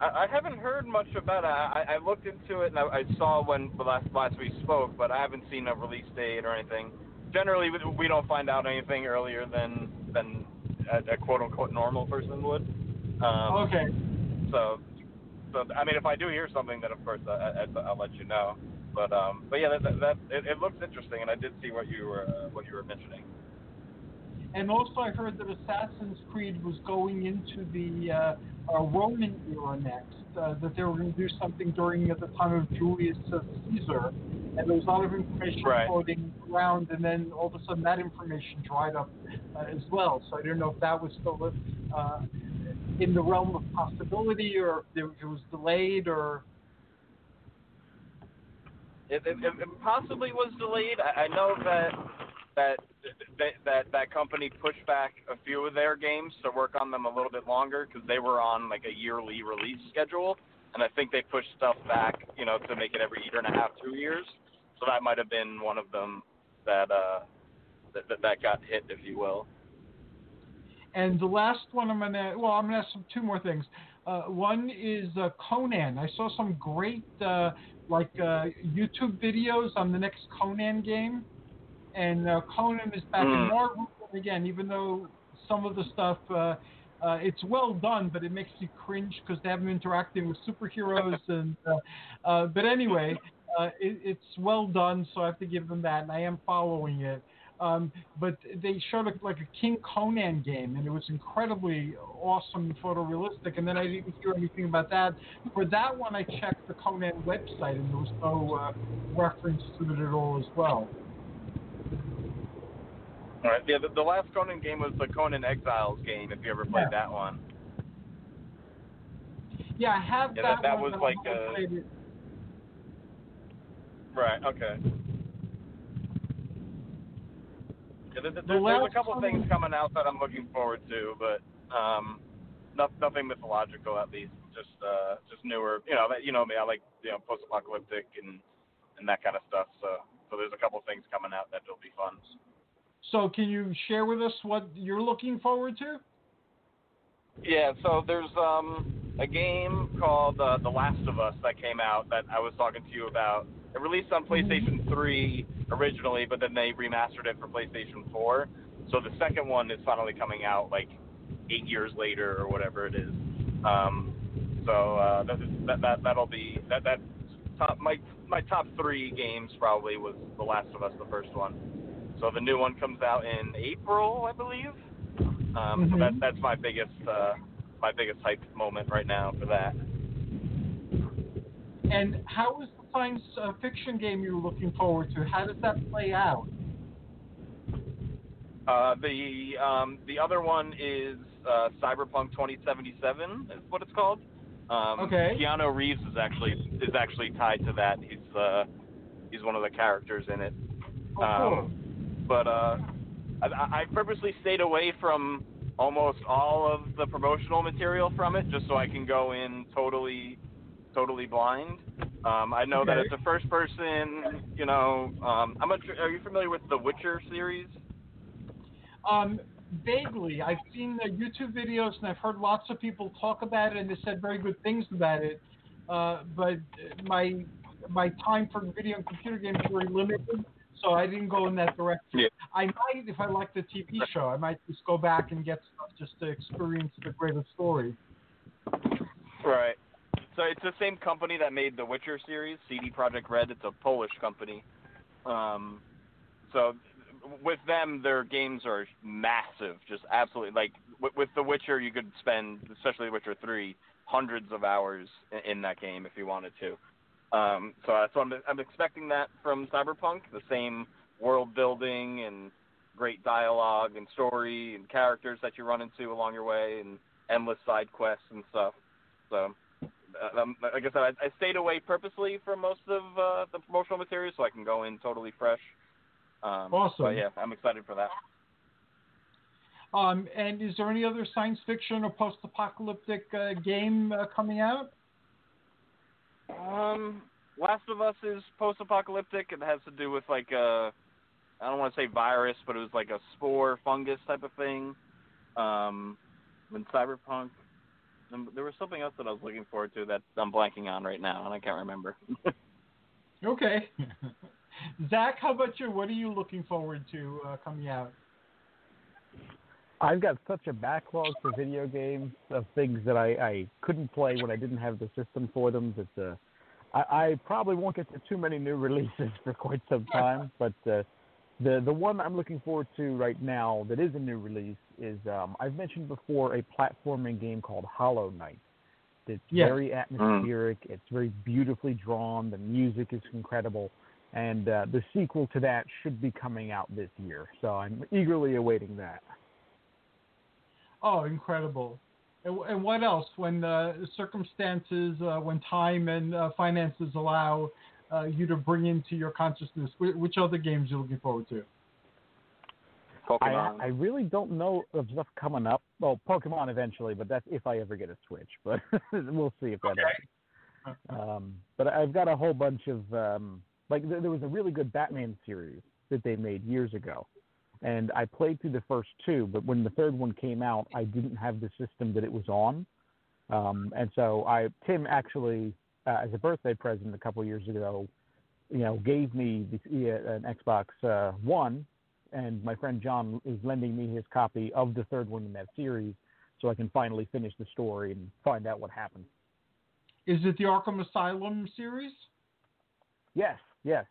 I, I haven't heard much about it. I, I looked into it and I, I saw when the last last we spoke, but I haven't seen a release date or anything. Generally, we- we don't find out anything earlier than than a, a quote unquote normal person would. Um, Okay. So, so I mean, if I do hear something, then of course I, I, I'll let you know. But um, but yeah, that, that, that it, it looks interesting, and I did see what you were uh, what you were mentioning. And also, I heard that Assassin's Creed was going into the uh, uh, Roman era next. Uh, that they were going to do something during at the time of Julius Caesar, and there was a lot of information Right. floating around, and then all of a sudden that information dried up uh, as well. So I didn't know if that was still uh, in the realm of possibility, or if it was delayed, or It, it, it it possibly was delayed. I, I know that that that that company pushed back a few of their games to work on them a little bit longer because they were on like a yearly release schedule, and I think they pushed stuff back, you know, to make it every year and a half, two years. So that might have been one of them that uh that that, that got hit, if you will. And the last one I'm gonna well, I'm gonna ask some two more things. Uh, one is uh, Conan. I saw some great uh, like uh, YouTube videos on the next Conan game, and uh, Conan is back in Mm. Marvel and again. Even though some of the stuff uh, uh, it's well done, but it makes you cringe because they have him interacting with superheroes and. Uh, uh, but anyway, uh, it, it's well done, so I have to give them that, and I am following it. Um, but they showed a, like a King Conan game, and it was incredibly awesome and photorealistic. And then I didn't hear anything about that. For that one, I checked the Conan website, and there was no uh, reference to it at all as well. All right. Yeah, the, the last Conan game was the Conan Exiles game. If you ever played Yeah. that one. Yeah, I have Yeah, that, that- that was like. Right. Okay. Yeah, there, there, The there's a couple one- things coming out that I'm looking forward to, but um, no, nothing mythological at least. Just uh, just newer. You know, you know me. I like you know post-apocalyptic and and that kind of stuff. So so there's a couple things coming out that will be fun. So, can you share with us what you're looking forward to? Yeah, so there's um a game called uh, The Last of Us that came out that I was talking to you about. It released on PlayStation 3 originally, but then they remastered it for PlayStation 4. So the second one is finally coming out like eight years later or whatever it is. Um, so uh, that, that that that'll be that that top my my top three games probably was The Last of Us, the first one. So the new one comes out in April, I believe. Um, So Mhm. that that's my biggest uh, my biggest hype moment right now for that. And how is the science uh, fiction game you're looking forward to? How does that play out? Uh, the um, the other one is uh, Cyberpunk 2077 is what it's called. Um, Okay. Keanu Reeves is actually is actually tied to that. He's uh, he's one of the characters in it. Oh, Um, cool. But uh, I, I purposely stayed away from almost all of the promotional material from it, just so I can go in totally, totally blind. Um, I know that it's a first person. You know, um, I'm not. Are you familiar with the Witcher series? Um, vaguely, I've seen the YouTube videos and I've heard lots of people talk about it and they said very good things about it. Uh, but my my time for video and computer games is very limited, so I didn't go in that direction. Yeah. I might, if I like the TV show, I might just go back and get stuff just to experience the greater story. Right. So it's the same company that made the Witcher series, CD Projekt Red. It's a Polish company. Um, so with them, their games are massive, just absolutely. Like with, with the Witcher, you could spend, especially Witcher Three, hundreds of hours in, in that game if you wanted to. Um, so uh, so I'm I'm expecting that from Cyberpunk, the same world building and great dialogue and story and characters that you run into along your way and endless side quests and stuff. So, uh, um, like I said, I, I stayed away purposely from most of uh, the promotional material so I can go in totally fresh. Um, Awesome. But yeah, I'm excited for that. Um, and is there any other science fiction or post-apocalyptic uh, game uh, coming out? Um, Last of Us is post-apocalyptic. It has to do with like a, I don't want to say virus, but it was like a spore fungus type of thing. Um, in Cyberpunk, um, there was something else that I was looking forward to that I'm blanking on right now, and I can't remember. Okay. Zack, how about you? What are you looking forward to uh, coming out? I've got such a backlog for video games of things that I, I couldn't play when I didn't have the system for them. That uh, I, I probably won't get to too many new releases for quite some time. But uh, the the one I'm looking forward to right now that is a new release is um, I've mentioned before a platforming game called Hollow Knight. It's Yeah. very atmospheric. It's very beautifully drawn. The music is incredible. And uh, the sequel to that should be coming out this year. So I'm eagerly awaiting that. Oh, incredible! And, and what else? When uh, circumstances, uh, when time and uh, finances allow uh, you to bring into your consciousness, which, which other games you're looking forward to? Pokemon. I, I really don't know of stuff coming up. Well, Pokemon eventually, but that's if I ever get a Switch. But we'll see if that happens. Um, but I've got a whole bunch of um, like there, there was a really good Batman series that they made years ago, and I played through the first two. But when the third one came out, I didn't have the system that it was on, um, and so I Tim actually uh, as a birthday present a couple years ago, you know, gave me the, uh, an Xbox uh, One and my friend John is lending me his copy of the third one in that series, so I can finally finish the story and find out what happened. Is it the Arkham Asylum series? Yes, yes.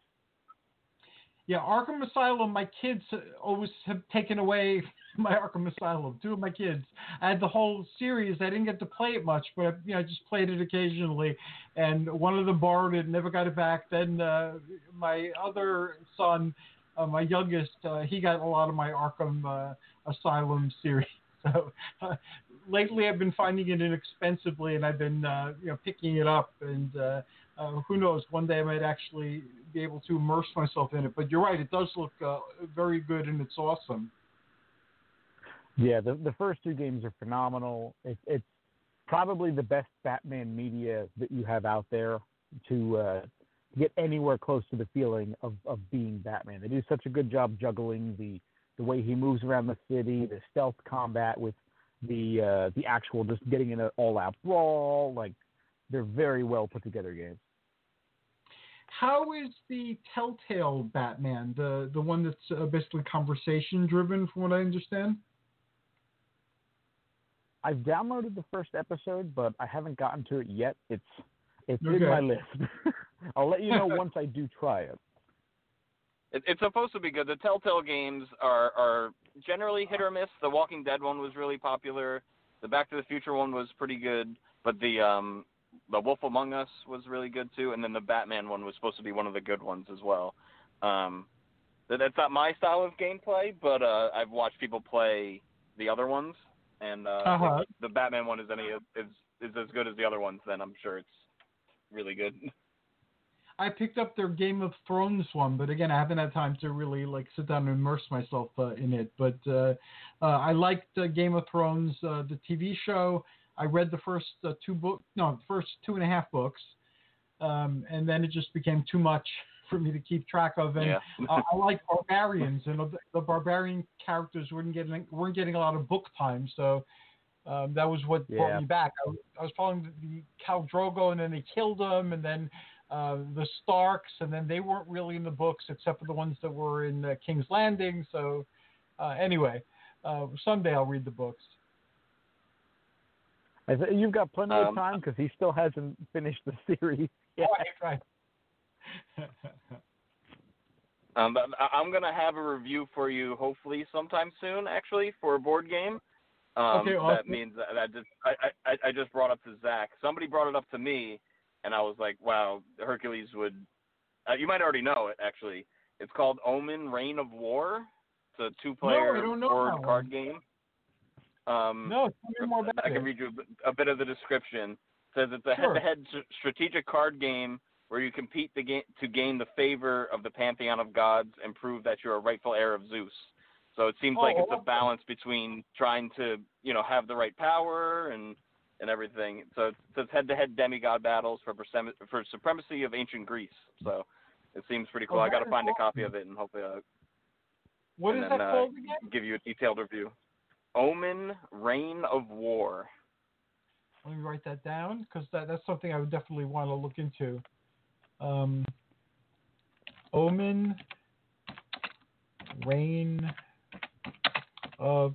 Yeah, Arkham Asylum. My kids always have taken away my Arkham Asylum. Two of my kids. I had the whole series. I didn't get to play it much, but you know, I just played it occasionally. And one of them borrowed it, never got it back. Then uh, my other son, uh, my youngest, uh, he got a lot of my Arkham uh, Asylum series. So uh, lately, I've been finding it inexpensively, and I've been uh, you know picking it up. And uh, who knows? One day I might actually be able to immerse myself in it. But you're right; it does look uh, very good, and it's awesome. Yeah, the the first two games are phenomenal. It, it's probably the best Batman media that you have out there to uh, get anywhere close to the feeling of, of being Batman. They do such a good job juggling the the way he moves around the city, the stealth combat with the uh, the actual just getting in an all out brawl. Like they're very well put together games. How is the Telltale Batman, the the one that's uh, basically conversation driven, from what I understand? I've downloaded the first episode, but I haven't gotten to it yet. It's it's Okay. in my list. I'll let you know once I do try it. It, it's supposed to be good. The Telltale games are are generally hit or miss. The Walking Dead one was really popular. The Back to the Future one was pretty good, but the um the Wolf Among Us was really good too, and then the Batman one was supposed to be one of the good ones as well. Um, that's not my style of gameplay, but uh, I've watched people play the other ones, and uh, Uh-huh. if the Batman one is any is is as good as the other ones. Then I'm sure it's really good. I picked up their Game of Thrones one, but again, I haven't had time to really like sit down and immerse myself uh, in it. But uh, uh, I liked uh, Game of Thrones, uh, the TV show. I read the first uh, two book, no, the first two and a half books, um, and then it just became too much for me to keep track of. And Yeah. uh, I like barbarians, and the, the barbarian characters weren't getting weren't getting a lot of book time, so. Um, that was what Yeah. brought me back. I, was- I was following the, the Khal Drogo, and then they killed him, and then uh, the Starks, and then they weren't really in the books except for the ones that were in uh, King's Landing. So, uh, anyway, uh, someday I'll read the books. I th- you've got plenty of Um, time because he still hasn't finished the series. yet. Right, right. Um, I'm gonna have a review for you hopefully sometime soon, actually, for a board game. Um, Okay, That means that I just I, I I just brought up to Zack. Somebody brought it up to me, and I was like, wow, Hercules would. Uh, you might already know it actually. It's called Omen: Reign of War. It's a two-player No, I don't know board card game. Um, No, tell me more about I can read you a bit of the description. It says it's a Sure. head-to-head strategic card game where you compete to gain, to gain the favor of the pantheon of gods and prove that you're a rightful heir of Zeus. So it seems Oh, like it's a balance between trying to, you know, have the right power and and everything. So it says head-to-head demigod battles for for supremacy of ancient Greece. So it seems pretty cool. Oh, I got to find a copy of it and hopefully uh, What and is then, that uh, again? give you a detailed review. Omen: Reign of War. Let me write that down because that, that's something I would definitely want to look into. Um, Omen, Reign of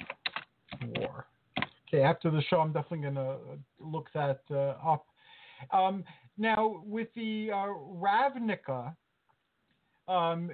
War. Okay, after the show, I'm definitely going to look that uh, up. Um, now, with the uh, Ravnica, um,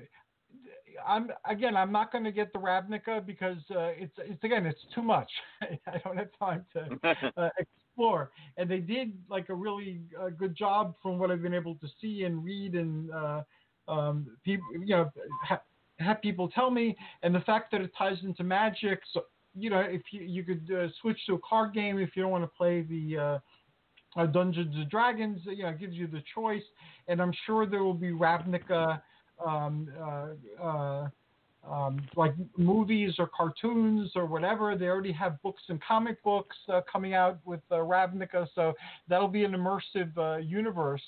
I'm again. I'm not going to get the Ravnica because uh, it's it's again it's too much. I don't have time to uh, explore. And they did like a really uh, good job from what I've been able to see and read and uh, um, people, you know, ha- have people tell me. And the fact that it ties into magic, so you know, if you you could uh, switch to a card game if you don't want to play the uh, uh, Dungeons and Dragons, you know, it gives you the choice. And I'm sure there will be Ravnica. Um, uh, uh, um, like movies or cartoons or whatever. They already have books and comic books uh, coming out with uh, Ravnica, so that'll be an immersive uh, universe.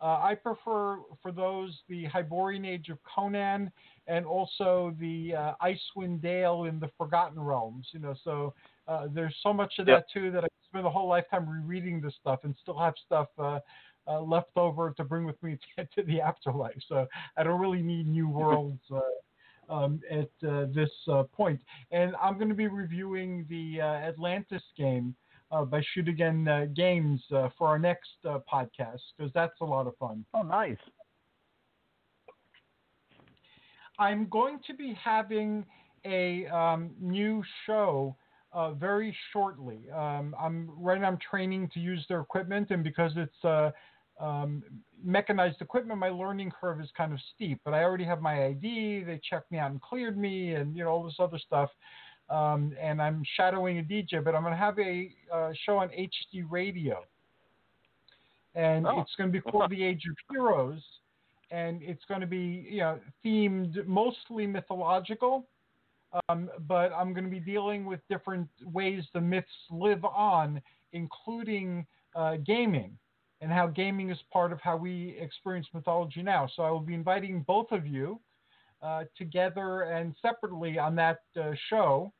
Uh, I prefer for those the Hyborian Age of Conan and also the uh, Icewind Dale in the Forgotten Realms. You know, so uh, there's so much of Yep. that too that I spend a whole lifetime rereading this stuff and still have stuff. Uh, left over to bring with me to, to the afterlife, so I don't really need new worlds uh, um, at uh, this uh, point. And I'm going to be reviewing the uh, Atlantis game uh, by Shoot Again uh, Games uh, for our next uh, podcast because that's a lot of fun. Oh, nice. I'm going to be having a um, new show uh, very shortly. Um, I'm right now. I'm training to use their equipment, and because it's uh, um, mechanized equipment, my learning curve is kind of steep. But I already have my ID. They checked me out and cleared me, and you know all this other stuff. Um, and I'm shadowing a DJ, but I'm going to have a uh, show on HD radio, and Oh. it's going to be called The Age of Heroes, and it's going to be you know themed mostly mythological. Um, but I'm going to be dealing with different ways the myths live on, including uh, gaming and how gaming is part of how we experience mythology now. So I will be inviting both of you uh, together and separately on that uh, show.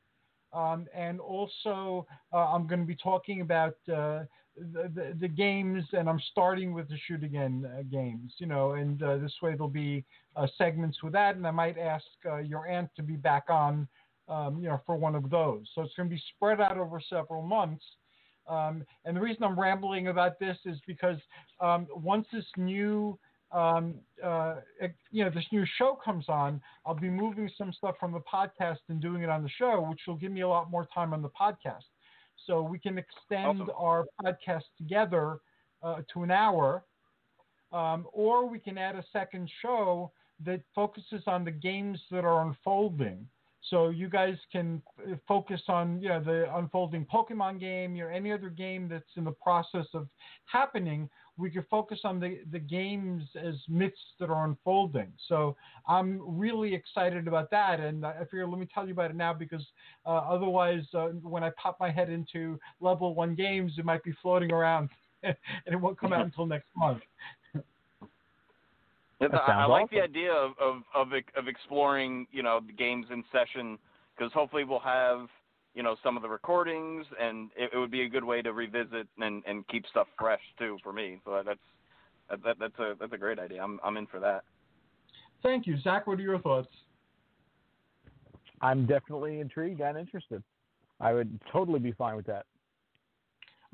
Um, and also, uh, I'm going to be talking about uh, the, the, the games, and I'm starting with the shoot again uh, games, you know, and uh, this way there'll be segments with that, and I might ask your aunt to be back on, um, you know, for one of those. So it's going to be spread out over several months. Um, and the reason I'm rambling about this is because um, once this new, um, uh, you know, this new show comes on, I'll be moving some stuff from the podcast and doing it on the show, which will give me a lot more time on the podcast. So we can extend Awesome. our podcast together uh, to an hour, um, or we can add a second show that focuses on the games that are unfolding. So you guys can uh, focus on you know the unfolding Pokemon game, you know any other game that's in the process of happening. We could focus on the the games as myths that are unfolding. So I'm really excited about that, and I figure let me tell you about it now because uh, otherwise, uh, when I pop my head into level one games, it might be floating around, and it won't come out until next month. Yeah, That I, I sounds like the idea of of of, of exploring, you know, the games in session because hopefully we'll have, you know, some of the recordings, and it, it would be a good way to revisit and and keep stuff fresh too for me. So that's that, that, that's a that's a great idea. I'm I'm in for that. Thank you, Zack. What are your thoughts? I'm definitely intrigued and interested. I would totally be fine with that.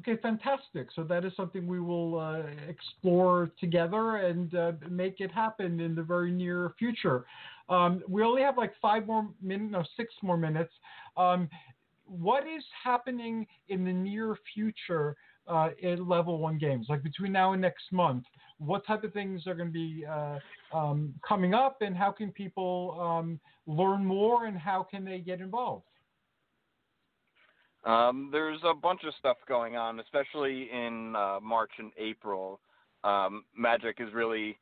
Okay, fantastic. So that is something we will uh, explore together and uh, make it happen in the very near future. Um, we only have like five more minutes, no, six more minutes. Um, what is happening in the near future uh, in level one games? Like between now and next month, what type of things are going to be uh, um, coming up, and how can people um, learn more, and how can they get involved? Um, there's a bunch of stuff going on, especially in uh, March and April. Um, Magic is really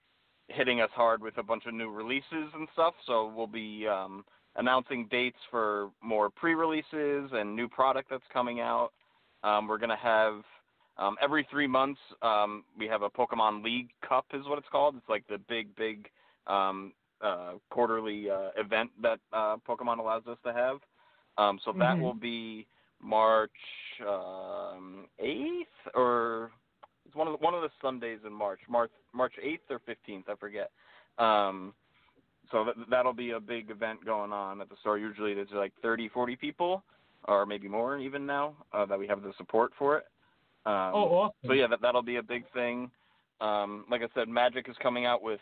hitting us hard with a bunch of new releases and stuff. So we'll be um, announcing dates for more pre-releases and new product that's coming out. Um, we're gonna have um, every three months um, we have a Pokemon League Cup, is what it's called. It's like the big, big um, uh, quarterly uh, event that uh, Pokemon allows us to have. Um, so that Mhm. will be March um, 8th or it's one of the, one of the Sundays in March, March March 8th or 15th, I forget. Um, so that, that'll be a big event going on at the store. Usually there's like 30, 40 people, or maybe more even now uh, that we have the support for it. Um, oh, awesome! so yeah, that that'll be a big thing. Um, like I said, Magic is coming out with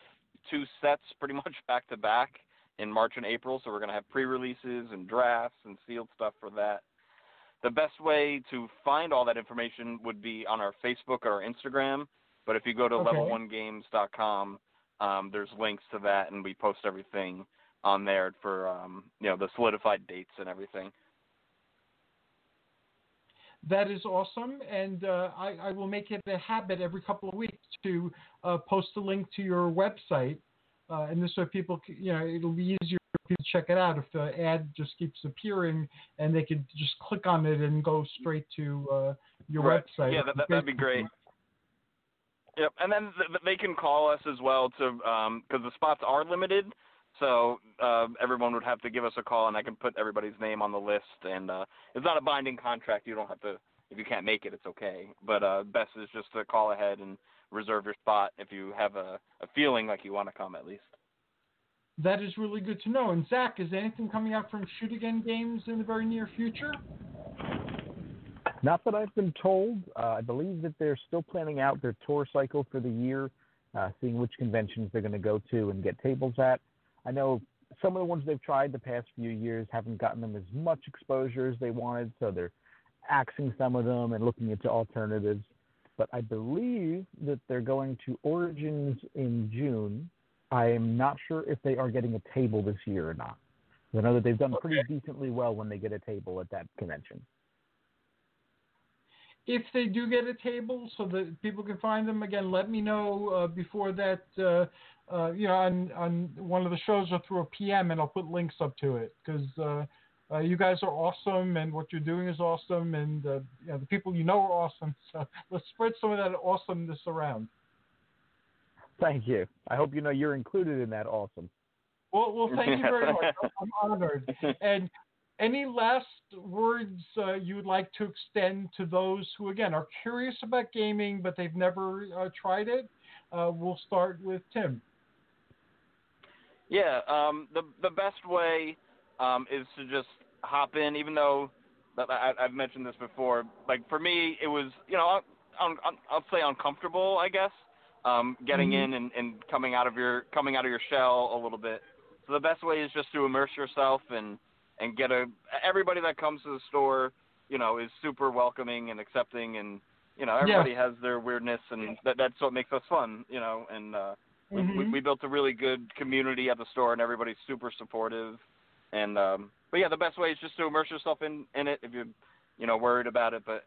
two sets pretty much back to back in March and April. So we're gonna have pre-releases and drafts and sealed stuff for that. The best way to find all that information would be on our Facebook or our Instagram. But if you go to Okay. level1games.com, um, there's links to that, and we post everything on there for um, you know the solidified dates and everything. That is awesome, and uh, I, I will make it a habit every couple of weeks to uh, post a link to your website, uh, and this way people, you know, it'll be easier to check it out if the ad just keeps appearing, and they can just click on it and go straight to uh, your Right. website. Yeah, that, that'd be great. Yep, and then th- th- they can call us as well to because the spots are limited, so uh, everyone would have to give us a call, and I can put everybody's name on the list. And uh, it's not a binding contract; you don't have to. If you can't make it, it's okay. But uh, best is just to call ahead and reserve your spot if you have a, a feeling like you want to come at least. That is really good to know. And Zack, is anything coming out from Shoot Again Games in the very near future? Not that I've been told. Uh, I believe that they're still planning out their tour cycle for the year, uh, seeing which conventions they're going to go to and get tables at. I know some of the ones they've tried the past few years haven't gotten them as much exposure as they wanted, so they're axing some of them and looking into alternatives. But I believe that they're going to Origins in June. I am not sure if they are getting a table this year or not. I know that they've done pretty decently well when they get a table at that convention. if they do get a table so that people can find them again let me know uh, before that uh, uh, you know on, on one of the shows or through a pm and i'll put links up to it because uh, uh, you guys are awesome and what you're doing is awesome and uh, you know, the people you know are awesome so let's spread some of that awesomeness around Thank you. I hope you know you're included in that awesome. well, well thank you very much i'm honored and any last words uh, you would like to extend to those who, again, are curious about gaming but they've never uh, tried it? Uh, we'll start with Tim. Yeah, um, the the best way um, is to just hop in, even though I, I've mentioned this before. Like for me, it was you know un, un, I'll say uncomfortable, I guess, um, getting Mhm. in and, and coming out of your coming out of your shell a little bit. So the best way is just to immerse yourself and and get a everybody that comes to the store, you know, is super welcoming and accepting and you know everybody has their weirdness and that that's what makes us fun, you know, and uh we, we, Mhm. we built a really good community at the store, and everybody's super supportive. And um, but yeah, the best way is just to immerse yourself in in it if you're, you know, worried about it. But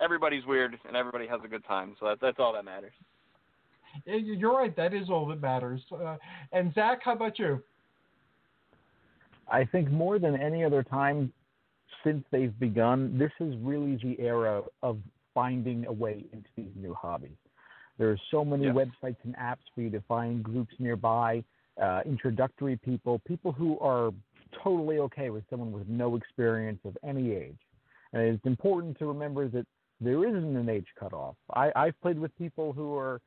everybody's weird, and everybody has a good time, so that, that's all that matters. You're right. That is all that matters. Uh, and Zack, how about you? I think more than any other time since they've begun, this is really the era of finding a way into these new hobbies. There are so many Yeah. websites and apps for you to find groups nearby, uh, introductory people, people who are totally okay with someone with no experience of any age. And it's important to remember that there isn't an age cutoff. I, I've played with people who are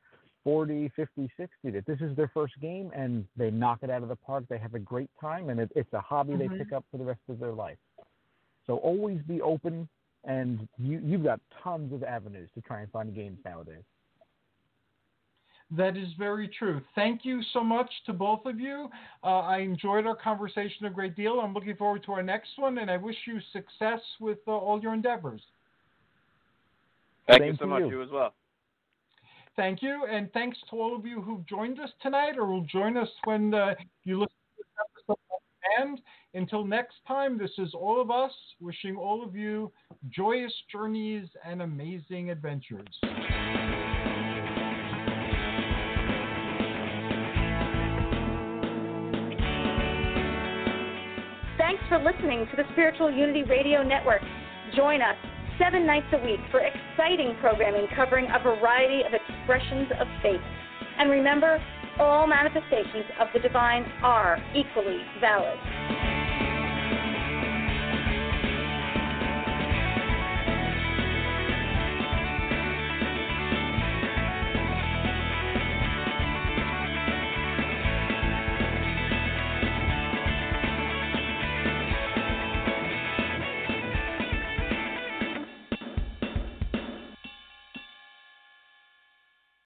40, 50, 60 that this is their first game and they knock it out of the park. They have a great time and it, it's a hobby they Mhm. pick up for the rest of their life. So always be open and you, you've got tons of avenues to try and find games nowadays. That is very true. Thank you so much to both of you. Uh, I enjoyed our conversation a great deal. I'm looking forward to our next one, and I wish you success with uh, all your endeavors. Thank Same you so much. you. You as well. Thank you, and thanks to all of you who've joined us tonight or will join us when uh, you listen to this episode demand. Until next time, this is all of us wishing all of you joyous journeys and amazing adventures. Thanks for listening to the Spiritual Unity Radio Network. Join us seven nights a week for exciting programming covering a variety of expressions of faith. And remember, all manifestations of the divine are equally valid.